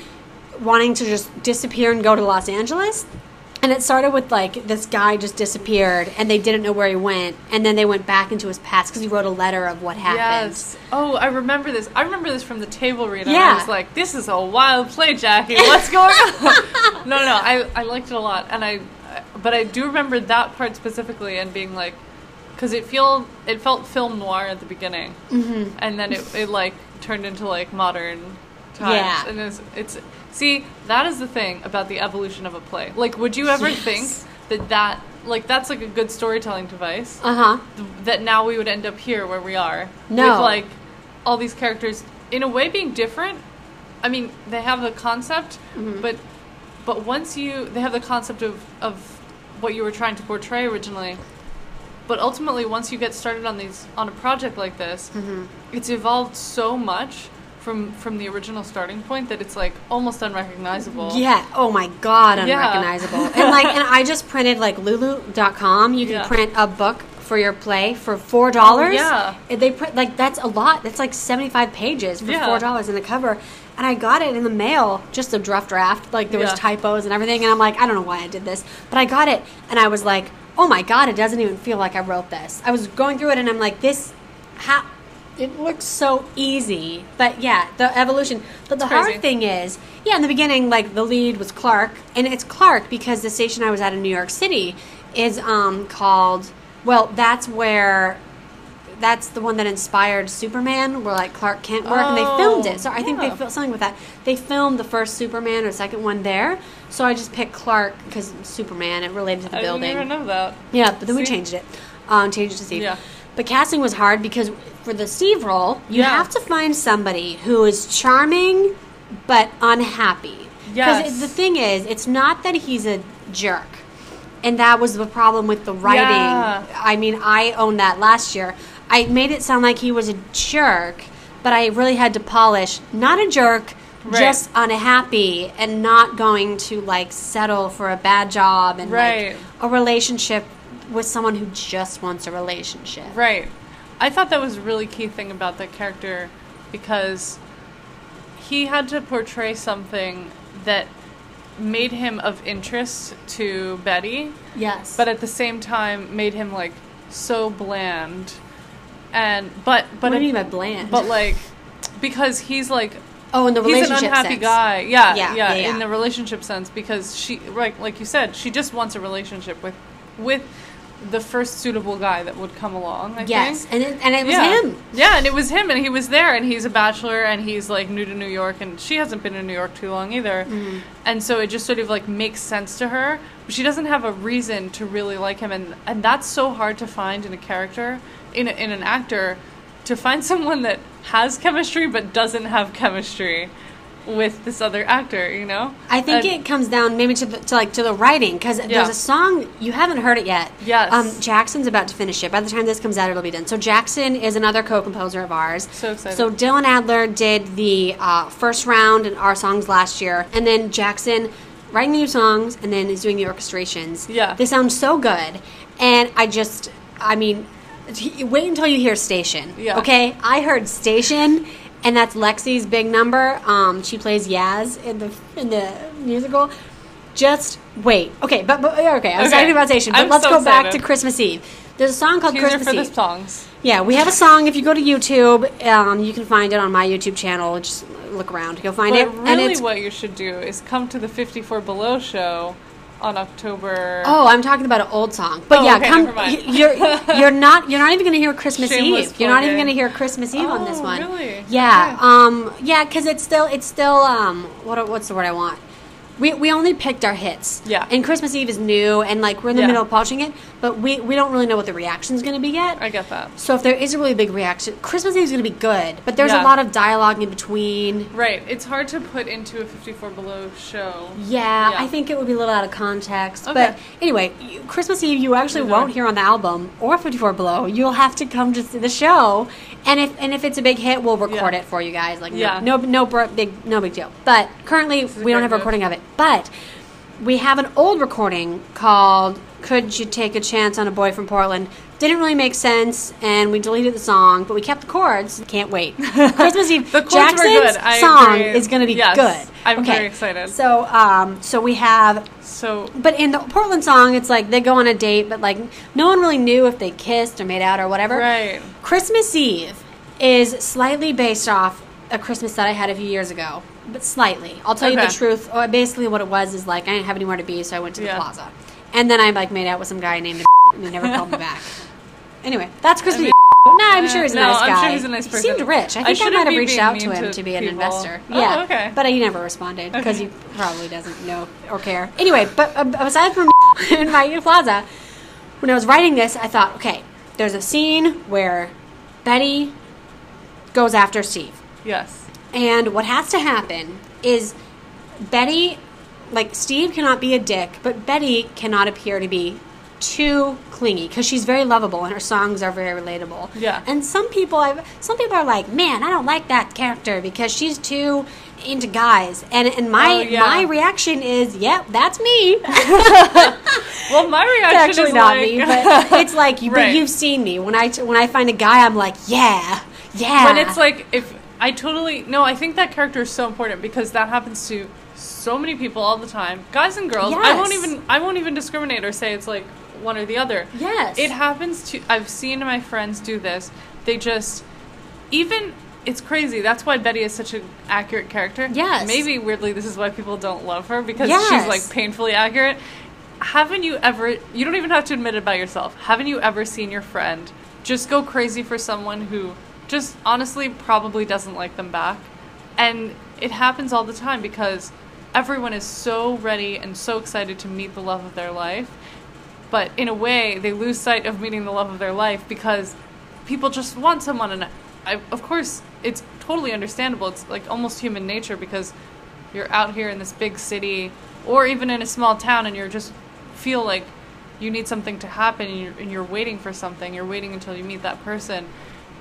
wanting to just disappear and go to Los Angeles. And it started with like this guy just disappeared and they didn't know where he went. And then they went back into his past because he wrote a letter of what happened. Yes. Oh, I remember this. I remember this from the table read. Yeah. I was like, "This is a wild play, Jackie. What's going on?" no, no, I I liked it a lot, and I, but I do remember that part specifically and being like, because it feel it felt film noir at the beginning, mm-hmm. and then it it like turned into like modern times, Yeah. and it's it's see that is the thing about the evolution of a play. Like, would you ever Yes. think that that like that's like a good storytelling device? Uh huh. th- that now we would end up here where we are No. with like all these characters in a way being different i mean they have the concept Mm-hmm. but but once you they have the concept of of what you were trying to portray originally but ultimately once you get started on these on a project like this Mm-hmm. it's evolved so much from from the original starting point that it's like almost unrecognizable Yeah. Oh my God, unrecognizable. Yeah. and like, and I just printed like Lulu.com. You can Yeah. print a book for your play for four dollars. yeah. And They print like that's a lot. That's like seventy five pages for Yeah. four dollars in the cover. And I got it in the mail, just a rough draft. Like there was typos and everything. And I'm like, I don't know why I did this, but I got it, and I was like, oh my God, it doesn't even feel like I wrote this. I was going through it, and I'm like, this, how. It looks so easy, but yeah, the evolution. But the crazy. hard thing is, yeah, in the beginning, like the lead was Clark, and it's Clark because the station I was at in New York City is um, called. Well, that's where. That's the one that inspired Superman, where like Clark Kent worked, and they filmed Oh, it. So I think they filmed something with that. They filmed the first Superman or second one there. So I just picked Clark because Superman. It related to the i building. I didn't even know that Yeah, but then we changed it. Um, changed it to Steve. Yeah. But casting was hard because for the Steve role, you Yeah. have to find somebody who is charming but unhappy. Yes. Because the thing is, it's not that he's a jerk. And that was the problem with the writing. Yeah. I mean, I owned that last year. I made it sound like he was a jerk, but I really had to polish not a jerk, Right. just unhappy and not going to like settle for a bad job and Right. like a relationship with someone who just wants a relationship. Right. I thought that was a really key thing about the character because he had to portray something that made him of interest to Betty, Yes. but at the same time made him like so bland. And but but what do you mean by bland? but like because he's like oh, in the he's relationship an unhappy sense. guy. Yeah, Yeah, yeah, yeah, yeah. in the relationship sense because she like like you said, she just wants a relationship with with the first suitable guy that would come along. I Yes, think. and it, and it was yeah. him. Yeah, and it was him, and he was there, and he's a bachelor, and he's like new to New York, and she hasn't been in New York too long either, Mm-hmm. and so it just sort of like makes sense to her, but she doesn't have a reason to really like him, and and that's so hard to find in a character, in a, in an actor, to find someone that has chemistry but doesn't have chemistry with this other actor, you know? I think it comes down maybe to, the, to like to the writing because Yeah. there's a song you haven't heard it yet. Yes. Um, Jackson's about to finish it. By the time this comes out, it'll be done. So Jackson is another co-composer of ours. So excited. So Dylan Adler did the uh, first round and our songs last year, and then Jackson writing the new songs and then is doing the orchestrations. Yeah. They sound so good, and I just, I mean, wait until you hear Station. Yeah. Okay. I heard Station. And that's Lexi's big number. Um, she plays Yaz in the in the musical. Just wait. Okay, but, but okay, I was Okay. talking about Station, but I'm let's so go back to. Christmas Eve. There's a song called Christmas for the Eve. songs. Yeah, we have a song. If you go to YouTube, um, you can find it on my YouTube channel. Just look around, you'll find But it. really, and what you should do is come to the 54 Below show on October. oh, I'm talking about an old song. But Oh, yeah, okay, come. never mind. You're you're not you're not even going to hear Christmas Shameless Eve. You're not even going to hear Christmas Eve on this one. really? Yeah. Okay. Um. Yeah, because it's still it's still um. What what's the word I want? We, we only picked our hits. Yeah. And Christmas Eve is new, and like we're in the Yeah. middle of polishing it, but we, we don't really know what the reaction is going to be yet. I get that. So if there is a really big reaction, Christmas Eve is going to be good, but there's a lot of dialogue in between. Right. It's hard to put into a 54 Below show. Yeah, Yeah. I think it would be a little out of context. Okay. But anyway, you- Christmas Eve you actually won't hear on the album or 54 Below. You'll have to come to see the show, and if and if it's a big hit, we'll record Yeah. it for you guys. Like Yeah. no no no big no big deal. But currently we don't have a recording of it. But we have an old recording called "Could You Take a Chance on a Boy from Portland." Didn't really make sense, and we deleted the song, but we kept the chords. Can't wait. Christmas Eve. The chords were Jackson's good. I song agree. is going to be Yes. good. I'm Okay. very excited. So, um, so we have, So but in the Portland song, it's like they go on a date, but like no one really knew if they kissed or made out or whatever. right. Christmas Eve is slightly based off a Christmas that I had a few years ago, but slightly. I'll tell you the truth. Oh, basically, what it was is like I didn't have anywhere to be, so I went to the Yeah. plaza, and then I like made out with some guy named and he never called me back. Anyway, that's Christmas. mean, No, I'm uh, sure he's a no, nice I'm guy. sure he's a nice He seemed rich. I I think I, shouldn't might have reached out to him to to, be an people. investor. Oh, yeah, okay. but he never responded because Okay. he probably doesn't know or care. Anyway, but uh, aside from in my plaza, when I was writing this, I thought, okay, there's a scene where Betty goes after Steve. Yes. And what has to happen is Betty, like Steve cannot be a dick, but Betty cannot appear to be too clingy because she's very lovable and her songs are very relatable. Yeah. And some people, I've, some people are like, man, I don't like that character because she's too into guys. And and my Oh, yeah. my reaction is, yep, that's me. Well, my It's reaction actually is not like, me, but it's like you, but Right. you've seen me when I when I find a guy, I'm like, yeah, yeah. But it's like if I totally no, I think that character is so important because that happens to so many people all the time, guys and girls. I won't even I won't even discriminate or say it's like one or the other. yes, It happens to I've seen my friends do this. They just even it's crazy. That's why Betty is such an accurate character. Yes. Maybe weirdly this is why people don't love her because Yes. she's like painfully accurate. Haven't you ever you don't even have to admit it by yourself. Haven't you ever seen your friend just go crazy for someone who just honestly probably doesn't like them back? And it happens all the time because everyone is so ready and so excited to meet the love of their life but in a way they lose sight of meeting the love of their life because people just want someone and I, of course it's totally understandable. It's like almost human nature because you're out here in this big city or even in a small town and you're just feel like you need something to happen and you're, and you're waiting for something. You're waiting until you meet that person.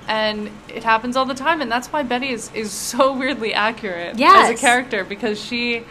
And it happens all the time and that's why betty is, is so weirdly accurate as a character because she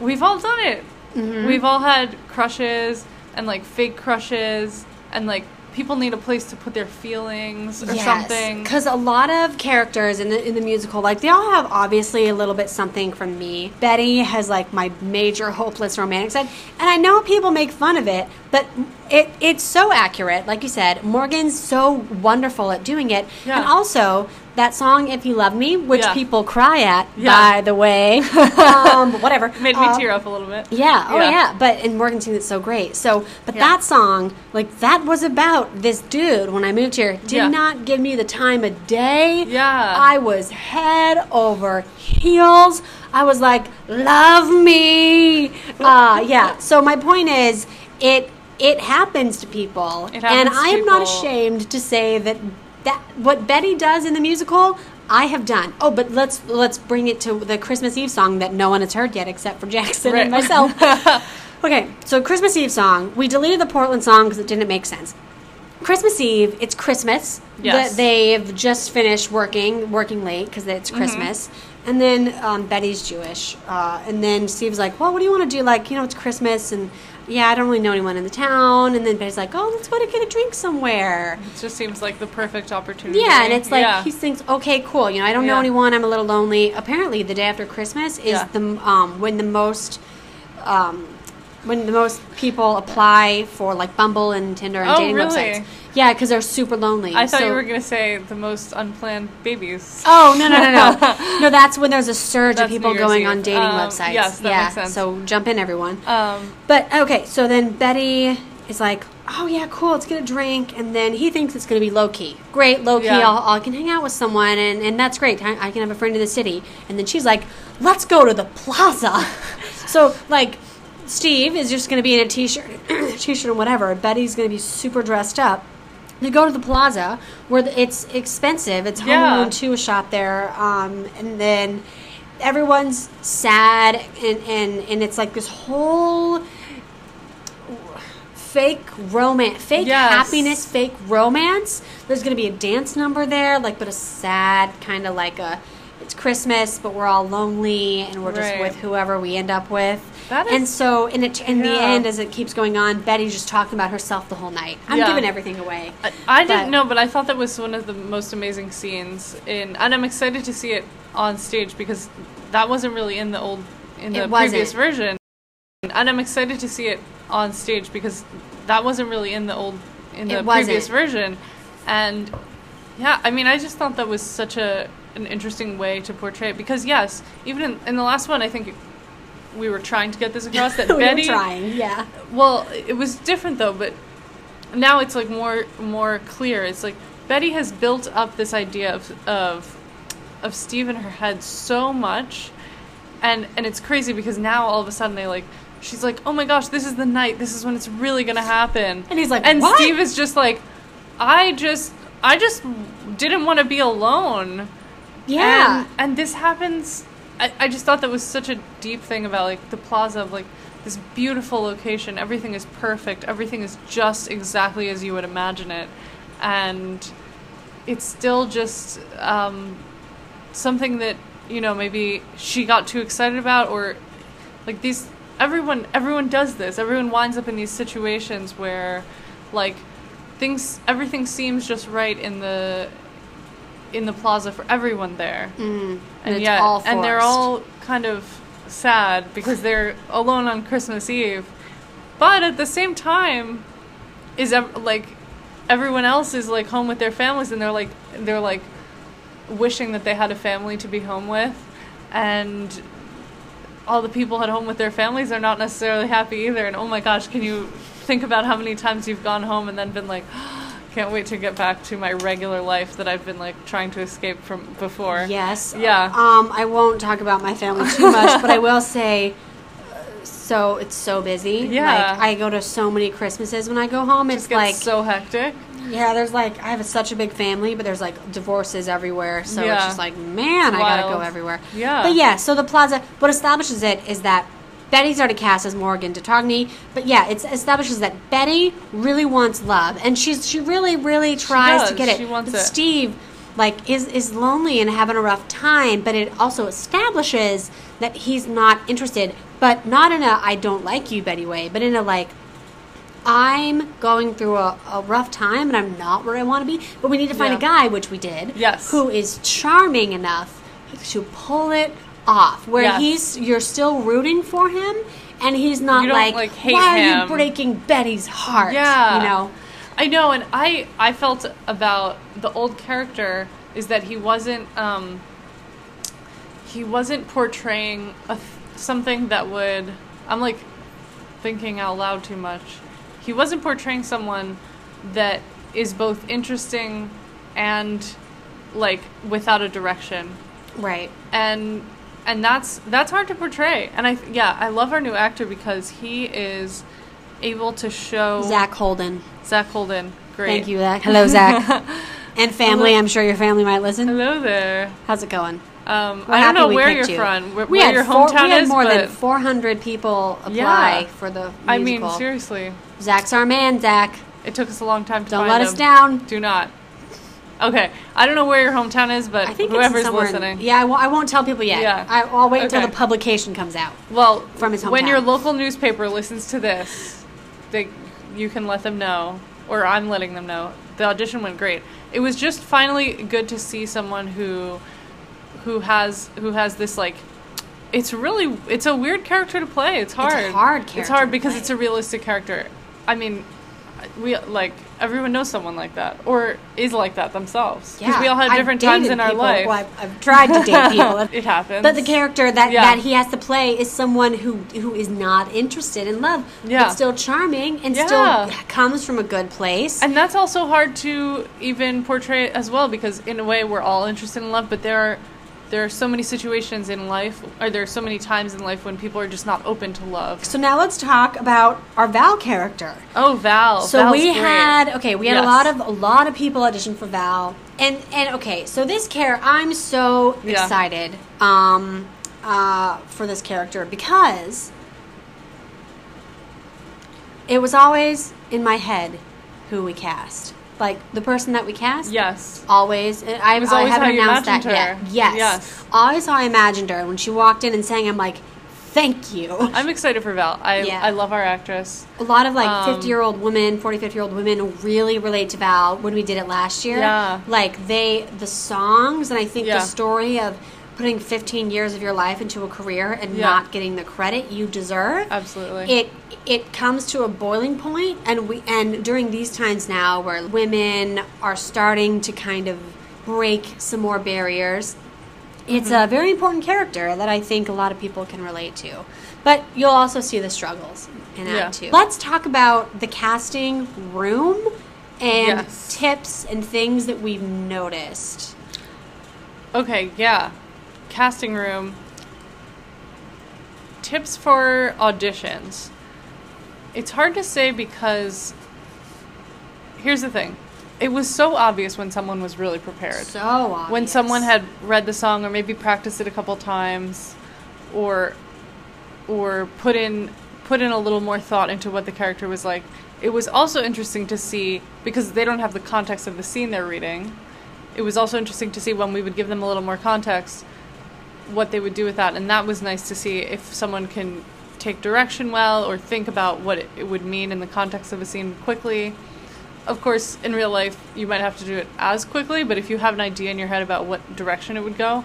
we've all done it. Mm-hmm. we've all had crushes and like fake crushes and like people need a place to put their feelings or something Because a lot of characters in the in the musical, like they all have obviously a little bit something from me. Betty has like my major hopeless romantic side, and I know people make fun of it, but it it's so accurate. Like you said, Morgan's so wonderful at doing it, Yeah. and also. That song, "If You Love Me," which Yeah. people cry at, Yeah. by the way, um, whatever made me Uh, tear up a little bit Yeah, oh Yeah. yeah. But and Morgan sings it so great. So, but that song, like that was about this dude when I moved here. Did not give me the time of day. Yeah. I was head over heels. I was like, "Love me." Uh, yeah. So my point is, it it happens to people, It and happens to I am not ashamed to say that that what Betty does in the musical, I have done. Oh, but let's let's bring it to the Christmas Eve song that no one has heard yet except for Jackson and myself. okay, so Christmas Eve song. We deleted the Portland song because it didn't make sense. Christmas Eve, it's Christmas. Yes. The- they've just finished working, working late because it's Mm-hmm. Christmas. And then um, Betty's Jewish. Uh, and then Steve's like, well, what do you want to do? Like, you know, it's Christmas. And yeah, I don't really know anyone in the town. And then Betty's like, oh, let's go to get a drink somewhere. It just seems like the perfect opportunity. Yeah, and it's like Yeah. he thinks, okay, cool. You know, I don't know anyone. I'm a little lonely. Apparently, the day after Christmas is Yeah. the um, when the most um, when the most people apply for like Bumble and Tinder and Oh, dating really? websites. Yeah, because they're super lonely. I thought So- you were gonna say the most unplanned babies. Oh no no no no no! That's when there's a surge That's of people going Eve. on dating Um, websites. yes, that yeah, makes sense. so jump in, everyone. Um, But okay, so then Betty is like, "Oh yeah, cool. Let's get a drink." And then he thinks it's going to be low key. Great, low key. Yeah. I'll, I can hang out with someone, and, and that's great. I, I can have a friend in the city. And then she's like, "Let's go to the plaza." so like, Steve is just going to be in a t-shirt, t-shirt and whatever. Betty's going to be super dressed up. They go to the plaza where it's expensive. It's Home Yeah. Alone Two shop there, um, and then everyone's sad and, and and it's like this whole fake romance fake Yes. happiness fake romance there's gonna be a dance number there like but a sad kind of like a it's christmas but we're all lonely and we're just with whoever we end up with and so in, it, in the end as it keeps going on betty's just talking about herself the whole night. I'm Yeah. giving everything away I, I didn't know, but I thought that was one of the most amazing scenes in, and I'm excited to see it on stage because that wasn't really in the old, in the previous version, and I'm excited to see it on stage because that wasn't really in the old, in the previous version, and yeah, I mean, I just thought that was such a an interesting way to portray it because yes, even in, in the last one, I think we were trying to get this across that we were Betty trying yeah well, it was different though, but now it's like more more clear. It's like Betty has built up this idea of of of Steve in her head so much, and and it's crazy because now all of a sudden they like she's like, oh my gosh, this is the night. This is when it's really gonna happen. And he's like, and "What?" Steve is just like, I just I just didn't want to be alone. yeah And, and this happens. I, I just thought that was such a deep thing about like the plaza of like this beautiful location. Everything is perfect. Everything is just exactly as you would imagine it, and it's still just um, something that you know maybe she got too excited about or like these everyone everyone does this everyone winds up in these situations where like things everything seems just right in the in the plaza for everyone there. Mm. and it's yet and they're all kind of sad because they're alone on christmas eve. But at the same time is ev- like everyone else is like home with their families and they're like they're like wishing that they had a family to be home with. And all the people at home with their families are not necessarily happy either. And oh my gosh can you think about how many times you've gone home and then been like can't wait to get back to my regular life that I've been like trying to escape from before. Yes. Yeah. Um, I won't talk about my family too much, but I will say, so it's so busy. Yeah. Like I go to so many Christmases when I go home. It's Just gets like, so hectic. yeah, there's like I have such a big family, but there's like divorces everywhere. So Yeah. it's just like, man, I gotta go everywhere. Yeah. But yeah, so the plaza, what establishes it is that. Betty's already cast as Morgan Detogny, but yeah, it establishes that Betty really wants love, and she's she really, really tries to get it. She wants but it. Steve like is is lonely and having a rough time but it also establishes that he's not interested but not in a i don't like you betty way but in a like i'm going through a, a rough time and i'm not where i want to be but we need to find a guy which we did Yes. who is charming enough to pull it off where Yes. he's you're still rooting for him and he's not like, like, why are you breaking betty's heart Yeah. you know I know, and I I felt about the old character is that he wasn't um he wasn't portraying a th- something that would I'm like thinking out loud too much. He wasn't portraying someone that is both interesting and like without a direction. right and and that's that's hard to portray and i yeah i love our new actor because he is able to show zach holden zach holden great thank you zach hello zach And family, I'm sure your family might listen. Hello there. How's it going? Um, I don't know where you're you. from, where, We where had your four- hometown we had is, more than 400 people apply Yeah. for the musical. I mean, seriously, Zach's our man, Zach. it took us a long time to Don't let us down. Do not. Okay, I don't know where your hometown is, but I think whoever's it's somewhere in- listening. yeah, I won't, I won't tell people yet. Yeah. I, I'll wait until the publication comes out. Well, From his hometown. when your local newspaper listens to this, they, you can let them know, or I'm letting them know. The audition went great. It was just finally good to see someone who, who has who has this like, it's really it's a weird character to play. It's hard. hard It's hard because it's a realistic character. I mean, we like everyone knows someone like that or is like that themselves because we all had different times in our people- life. Well, I've, I've tried to date people. it happens. But the character that, Yeah. that he has to play is someone who who is not interested in love, Yeah. but still charming and Yeah. still comes from a good place. And that's also hard to even portray as well because in a way we're all interested in love, but there are there are so many situations in life or there are so many times in life when people are just not open to love. so now let's talk about our Val character. Oh, Val. So Val's we great. had okay, we had Yes. a lot of a lot of people audition for Val, and and okay, so this care, I'm so Yeah. excited um, uh, for this character because it was always in my head who we cast, like the person that we cast. Yes. Always, I, was I haven't announced that imagined yet. Yes, Yes. always how I imagined her when she walked in and sang. I'm like, thank you. I'm excited for Val. I Yeah. I love our actress. A lot of like Um, 50 year old women, 45 year old women really relate to Val when we did it last year. Yeah. Like they, the songs, and I think Yeah. the story of putting 15 years of your life into a career and Yeah. not getting the credit you deserve. Absolutely. It it comes to a boiling point, and we and during these times now where women are starting to kind of break some more barriers, it's Mm-hmm. a very important character that I think a lot of people can relate to. But you'll also see the struggles in that Yeah. too. Let's talk about the casting room and Yes. tips and things that we've noticed. Okay, yeah. Casting room. Tips for auditions. It's hard to say because here's the thing. It was so obvious when someone was really prepared. So obvious. when someone had read the song or maybe practiced it a couple times or or put in put in a little more thought into what the character was like. It was also interesting to see because they don't have the context of the scene they're reading. It was also interesting to see when we would give them a little more context what they would do with that and that was nice to see if someone can take direction well or think about what it, it would mean in the context of a scene quickly. Of course, in real life, you might have to do it as quickly, but if you have an idea in your head about what direction it would go,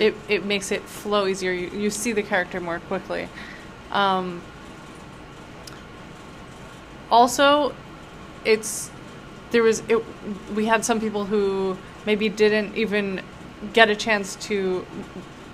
it, it makes it flow easier. You, you see the character more quickly. Um, also, it's there was it, we had some people who maybe didn't even get a chance to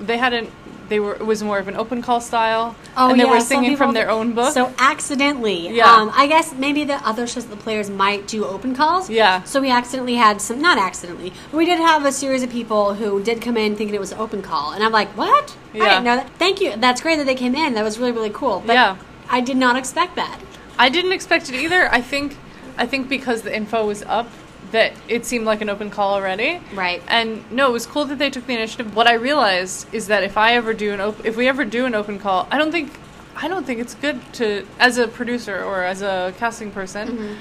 they hadn't they were it was more of an open call style oh, and they yeah, were singing from their own book So accidentally, Yeah. Um, I guess maybe the other shows the players might do open calls. Yeah. So we accidentally had some, not accidentally, we did have a series of people who did come in thinking it was an open call, and I'm like, what? I Yeah. didn't know that. Thank you. That's great that they came in. That was really really cool. But Yeah. I did not expect that. I didn't expect it either. I think I think because the info was up that it seemed like an open call already. Right. And no, it was cool that they took the initiative. What I realized is that if I ever do an op- if we ever do an open call, I don't think I don't think it's good to as a producer or as a casting person Mm-hmm.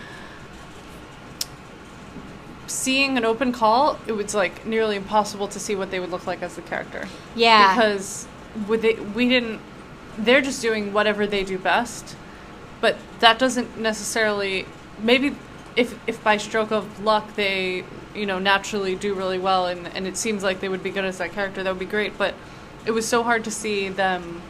seeing an open call, it was like nearly impossible to see what they would look like as the character. Yeah. Because with it, we didn't. They're just doing whatever they do best, but that doesn't necessarily. Maybe if if by stroke of luck they you know naturally do really well and and it seems like they would be good as that character, that would be great. But it was so hard to see them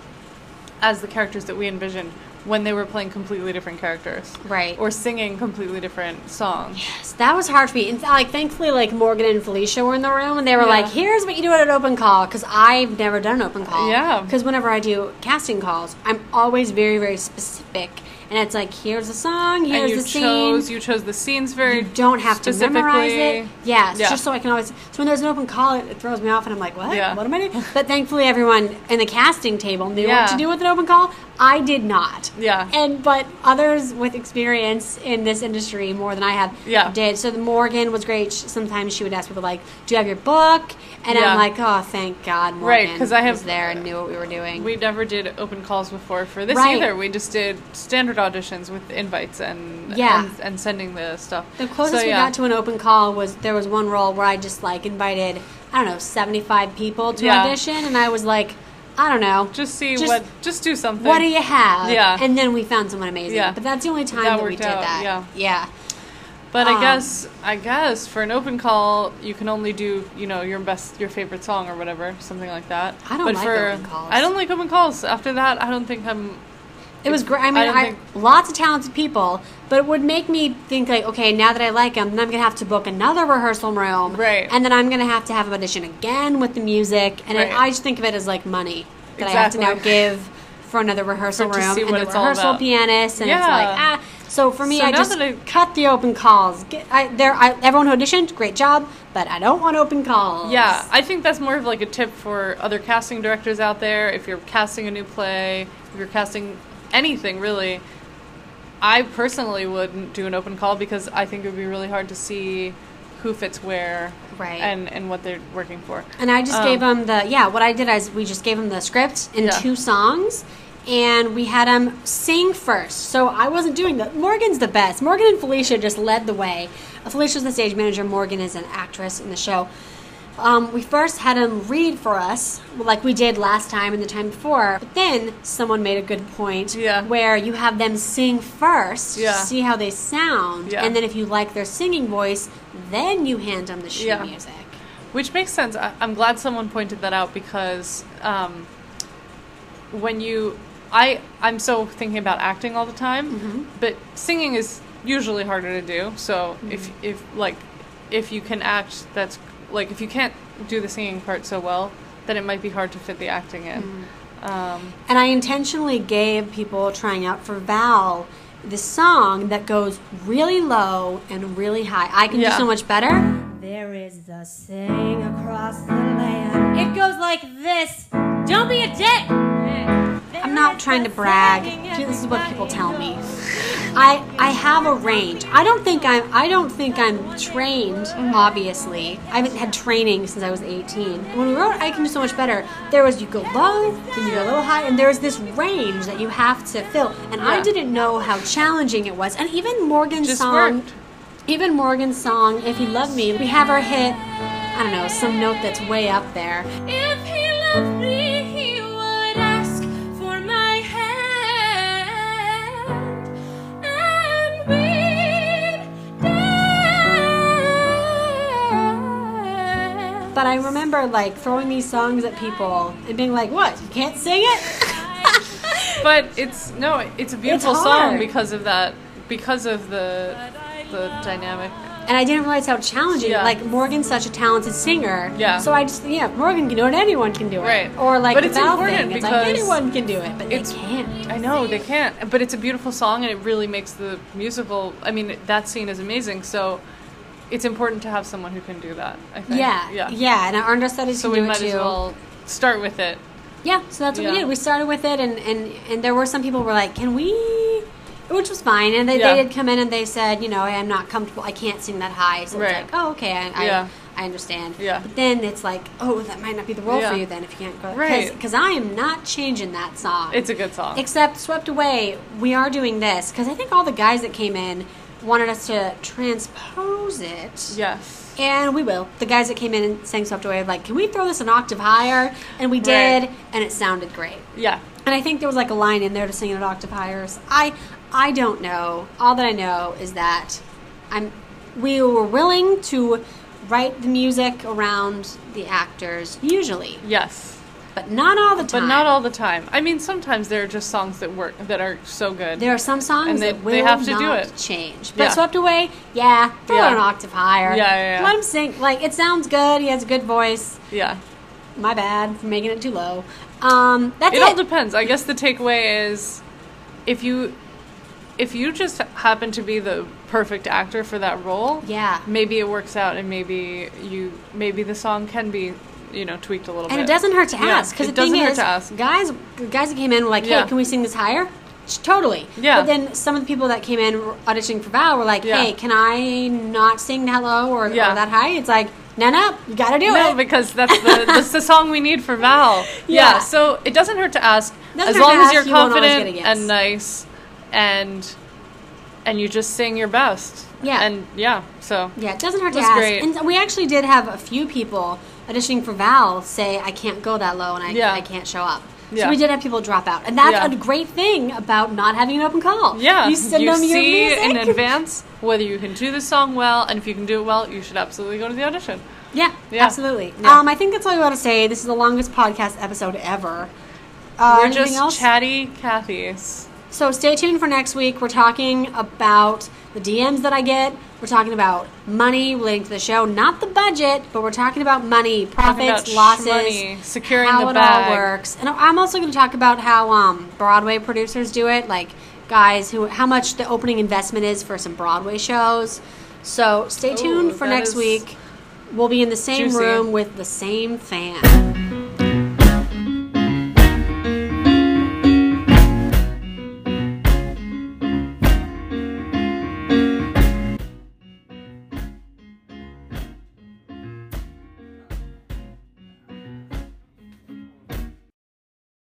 as the characters that we envisioned when they were playing completely different characters. Right. Or singing completely different songs. Yes, that was hard for me. And like, thankfully, like Morgan and Felicia were in the room, and they were Yeah. like, "Here's what you do at an open call," because I've never done an open call. Yeah. Because whenever I do casting calls, I'm always very, very specific and it's like here's the song, here's the scene. chose you chose the scenes very you don't have to memorize it. Yeah, Yeah. just so I can always. So when there's an open call, it, it throws me off, and I'm like, what? Yeah. What am I doing? But thankfully, everyone in the casting table knew Yeah. what to do with an open call. I did not. Yeah. And but others with experience in this industry more than I had Yeah. did. So the Morgan was great. Sometimes she would ask people like, "Do you have your book?" And Yeah. I'm like, "Oh, thank God, Morgan Right, 'cause I have- was there and knew what we were doing." We never did open calls before for this Right. either. We just did standard auditions with invites and Yeah. and, and sending the stuff. The closest So, we yeah. got to an open call was there was one role where I just like invited I don't know seventy five people to audition, and I was like, I don't know, just see just- what just do something. what do you have? Yeah. and then we found someone amazing. Yeah. but that's the only time That that, we did out, that. yeah. yeah, But Um, I guess I guess for an open call, you can only do you know your best your favorite song or whatever, something like that. I don't but like for, open calls. I don't like open calls. After that, I don't think I'm. It was great. I mean, I I think- lots of talented people, but it would make me think like, okay, now that I like them, then I'm gonna have to book another rehearsal room, Right. And then I'm gonna have to have an audition again with the music, and it, Right. I just think of it as like money that I have to now Exactly. give for another rehearsal to room see and what the it's all rehearsal about. pianist, and it's Yeah. like ah. So for me, So I now just that I- cut the open calls. Get, I, there, I, everyone who auditioned, great job, but I don't want open calls. Yeah, I think that's more of like a tip for other casting directors out there. If you're casting a new play, if you're casting anything really, I personally wouldn't do an open call because I think it would be really hard to see who fits where Right. and and what they're working for. And I just Um, gave them the yeah. What I did is we just gave them the script in Yeah. two songs, and we had them sing first. So I wasn't doing that. Morgan's the best. Morgan and Felicia just led the way. Felicia's the stage manager. Morgan is an actress in the show. Um, we first had them read for us, like we did last time and the time before. But then someone made a good point Yeah. where you have them sing first, Yeah. see how they sound, Yeah. and then if you like their singing voice, then you hand them the sheet music. Which makes sense. I, I'm glad someone pointed that out because um, when you, I, I'm so thinking about acting all the time, Mm-hmm. but singing is usually harder to do. So Mm-hmm. if, if like, if you can act, that's like if you can't do the singing part so well, then it might be hard to fit the acting in. Mm-hmm. Um, And I intentionally gave people trying out for Val this song that goes really low and really high. I can Yeah. do so much better. There is the sing across the land. It goes like this. Don't be a dick. I'm not trying to brag. This is what people tell me. I I have a range. I don't think I'm I don't think I'm trained. Obviously, I haven't had training since I was 18. When we wrote "I Can Do So Much Better," there was you go low, then you go a little high, and there's this range that you have to fill. And I didn't know how challenging it was. And even Morgan's Just song, worked. even Morgan's song, "If You Love Me," we have her hit. I don't know some note that's way up there. If he loved me, But I remember like throwing these songs at people and being like, "What? You can't sing it?" but it's no, it's a beautiful hard. song because of that, because of the the dynamic. And I didn't realize how challenging. Yeah. Like Morgan's such a talented singer. Yeah. So I just yeah, Morgan can do it. Anyone can do it. Right. Or like But it's important thing. It's like because anyone can do it, but they it's- can't. I know they can't, but it's a beautiful song and it really makes the musical. I mean, that scene is amazing. So it's important to have someone who can do that. I think. Yeah. yeah, Yeah. And our understudies So can we do might it too. as well start with it. Yeah, so that's what we did. We started with it, and, and, and there were some people who were like, "Can we?" Which was fine, and they, Yeah. they did come in and they said, "You know, I'm not comfortable. I can't sing that high." So Right. it's like, "Oh, okay, I, Yeah. I, I understand." Yeah. But then it's like, "Oh, that might not be the role Yeah. for you then if you can't go." Right. Because I am not changing that song. It's a good song. Except swept away, we are doing this because I think all the guys that came in wanted us to transpose it. yes. And we will. The guys that came in and sang Swept Away like, can we throw this an octave higher? And we did, Right. and it sounded great. Yeah. And I think there was like a line in there to sing it an octave higher. So I, I don't know. All that I know is that I'm. We were willing to write the music around the actors usually, Yes. But not all the time. But not all the time. I mean, sometimes there are just songs that work that are so good. There are some songs And they- that will they have to do it. change. But Yeah. Swept Away, yeah, throw Yeah. it an octave higher. Yeah, yeah, yeah. Let him sing. Like it sounds good. He has a good voice. yeah. My bad for making it too low. Um, that's it it. all depends. I guess the takeaway is if you if you just happen to be the perfect actor for that role, Yeah. maybe it works out, and maybe you maybe the song can be you know tweaked a little And bit. And it doesn't hurt to ask because it the thing doesn't hurt is, to ask. guys, guys that came in were like, "Hey, Yeah. can we sing this higher?" Totally. Yeah. But then some of the people that came in auditioning for Val were like, Yeah. "Hey, can I not sing low or, Yeah. or that high?" It's like, no, no, you got to do No, it. because that's the that's the song we need for Val. Yeah. Yeah. So it doesn't hurt to ask Doesn't as long as ask, you're you confident yes. and nice, and and you just sing your best. Yeah. And yeah. So Yeah, it doesn't hurt to ask. great. And we actually did have a few people auditioning for Val say, "I can't go that low and I, Yeah. I can't show up." So we did have people drop out, and that's Yeah. a great thing about not having an open call. yeah, you send them your see music. in advance whether you can do the song well, and if you can do it well, you should absolutely go to the audition. Yeah, Yeah. absolutely. Yeah. Um, I think that's all we want to say. This is the longest podcast episode ever. Uh, We're just else? chatty Cathy's. So stay tuned for next week. We're talking about the DMs that I get. We're talking about money relating to the show, not the budget, but we're talking about money, profits, about losses, shmoney, securing how the it bag. all works. And I'm also going to talk about how um, Broadway producers do it, like guys who how much the opening investment is for some Broadway shows. So stay tuned Ooh, for next week. We'll be in the same juicy. room with the same fan.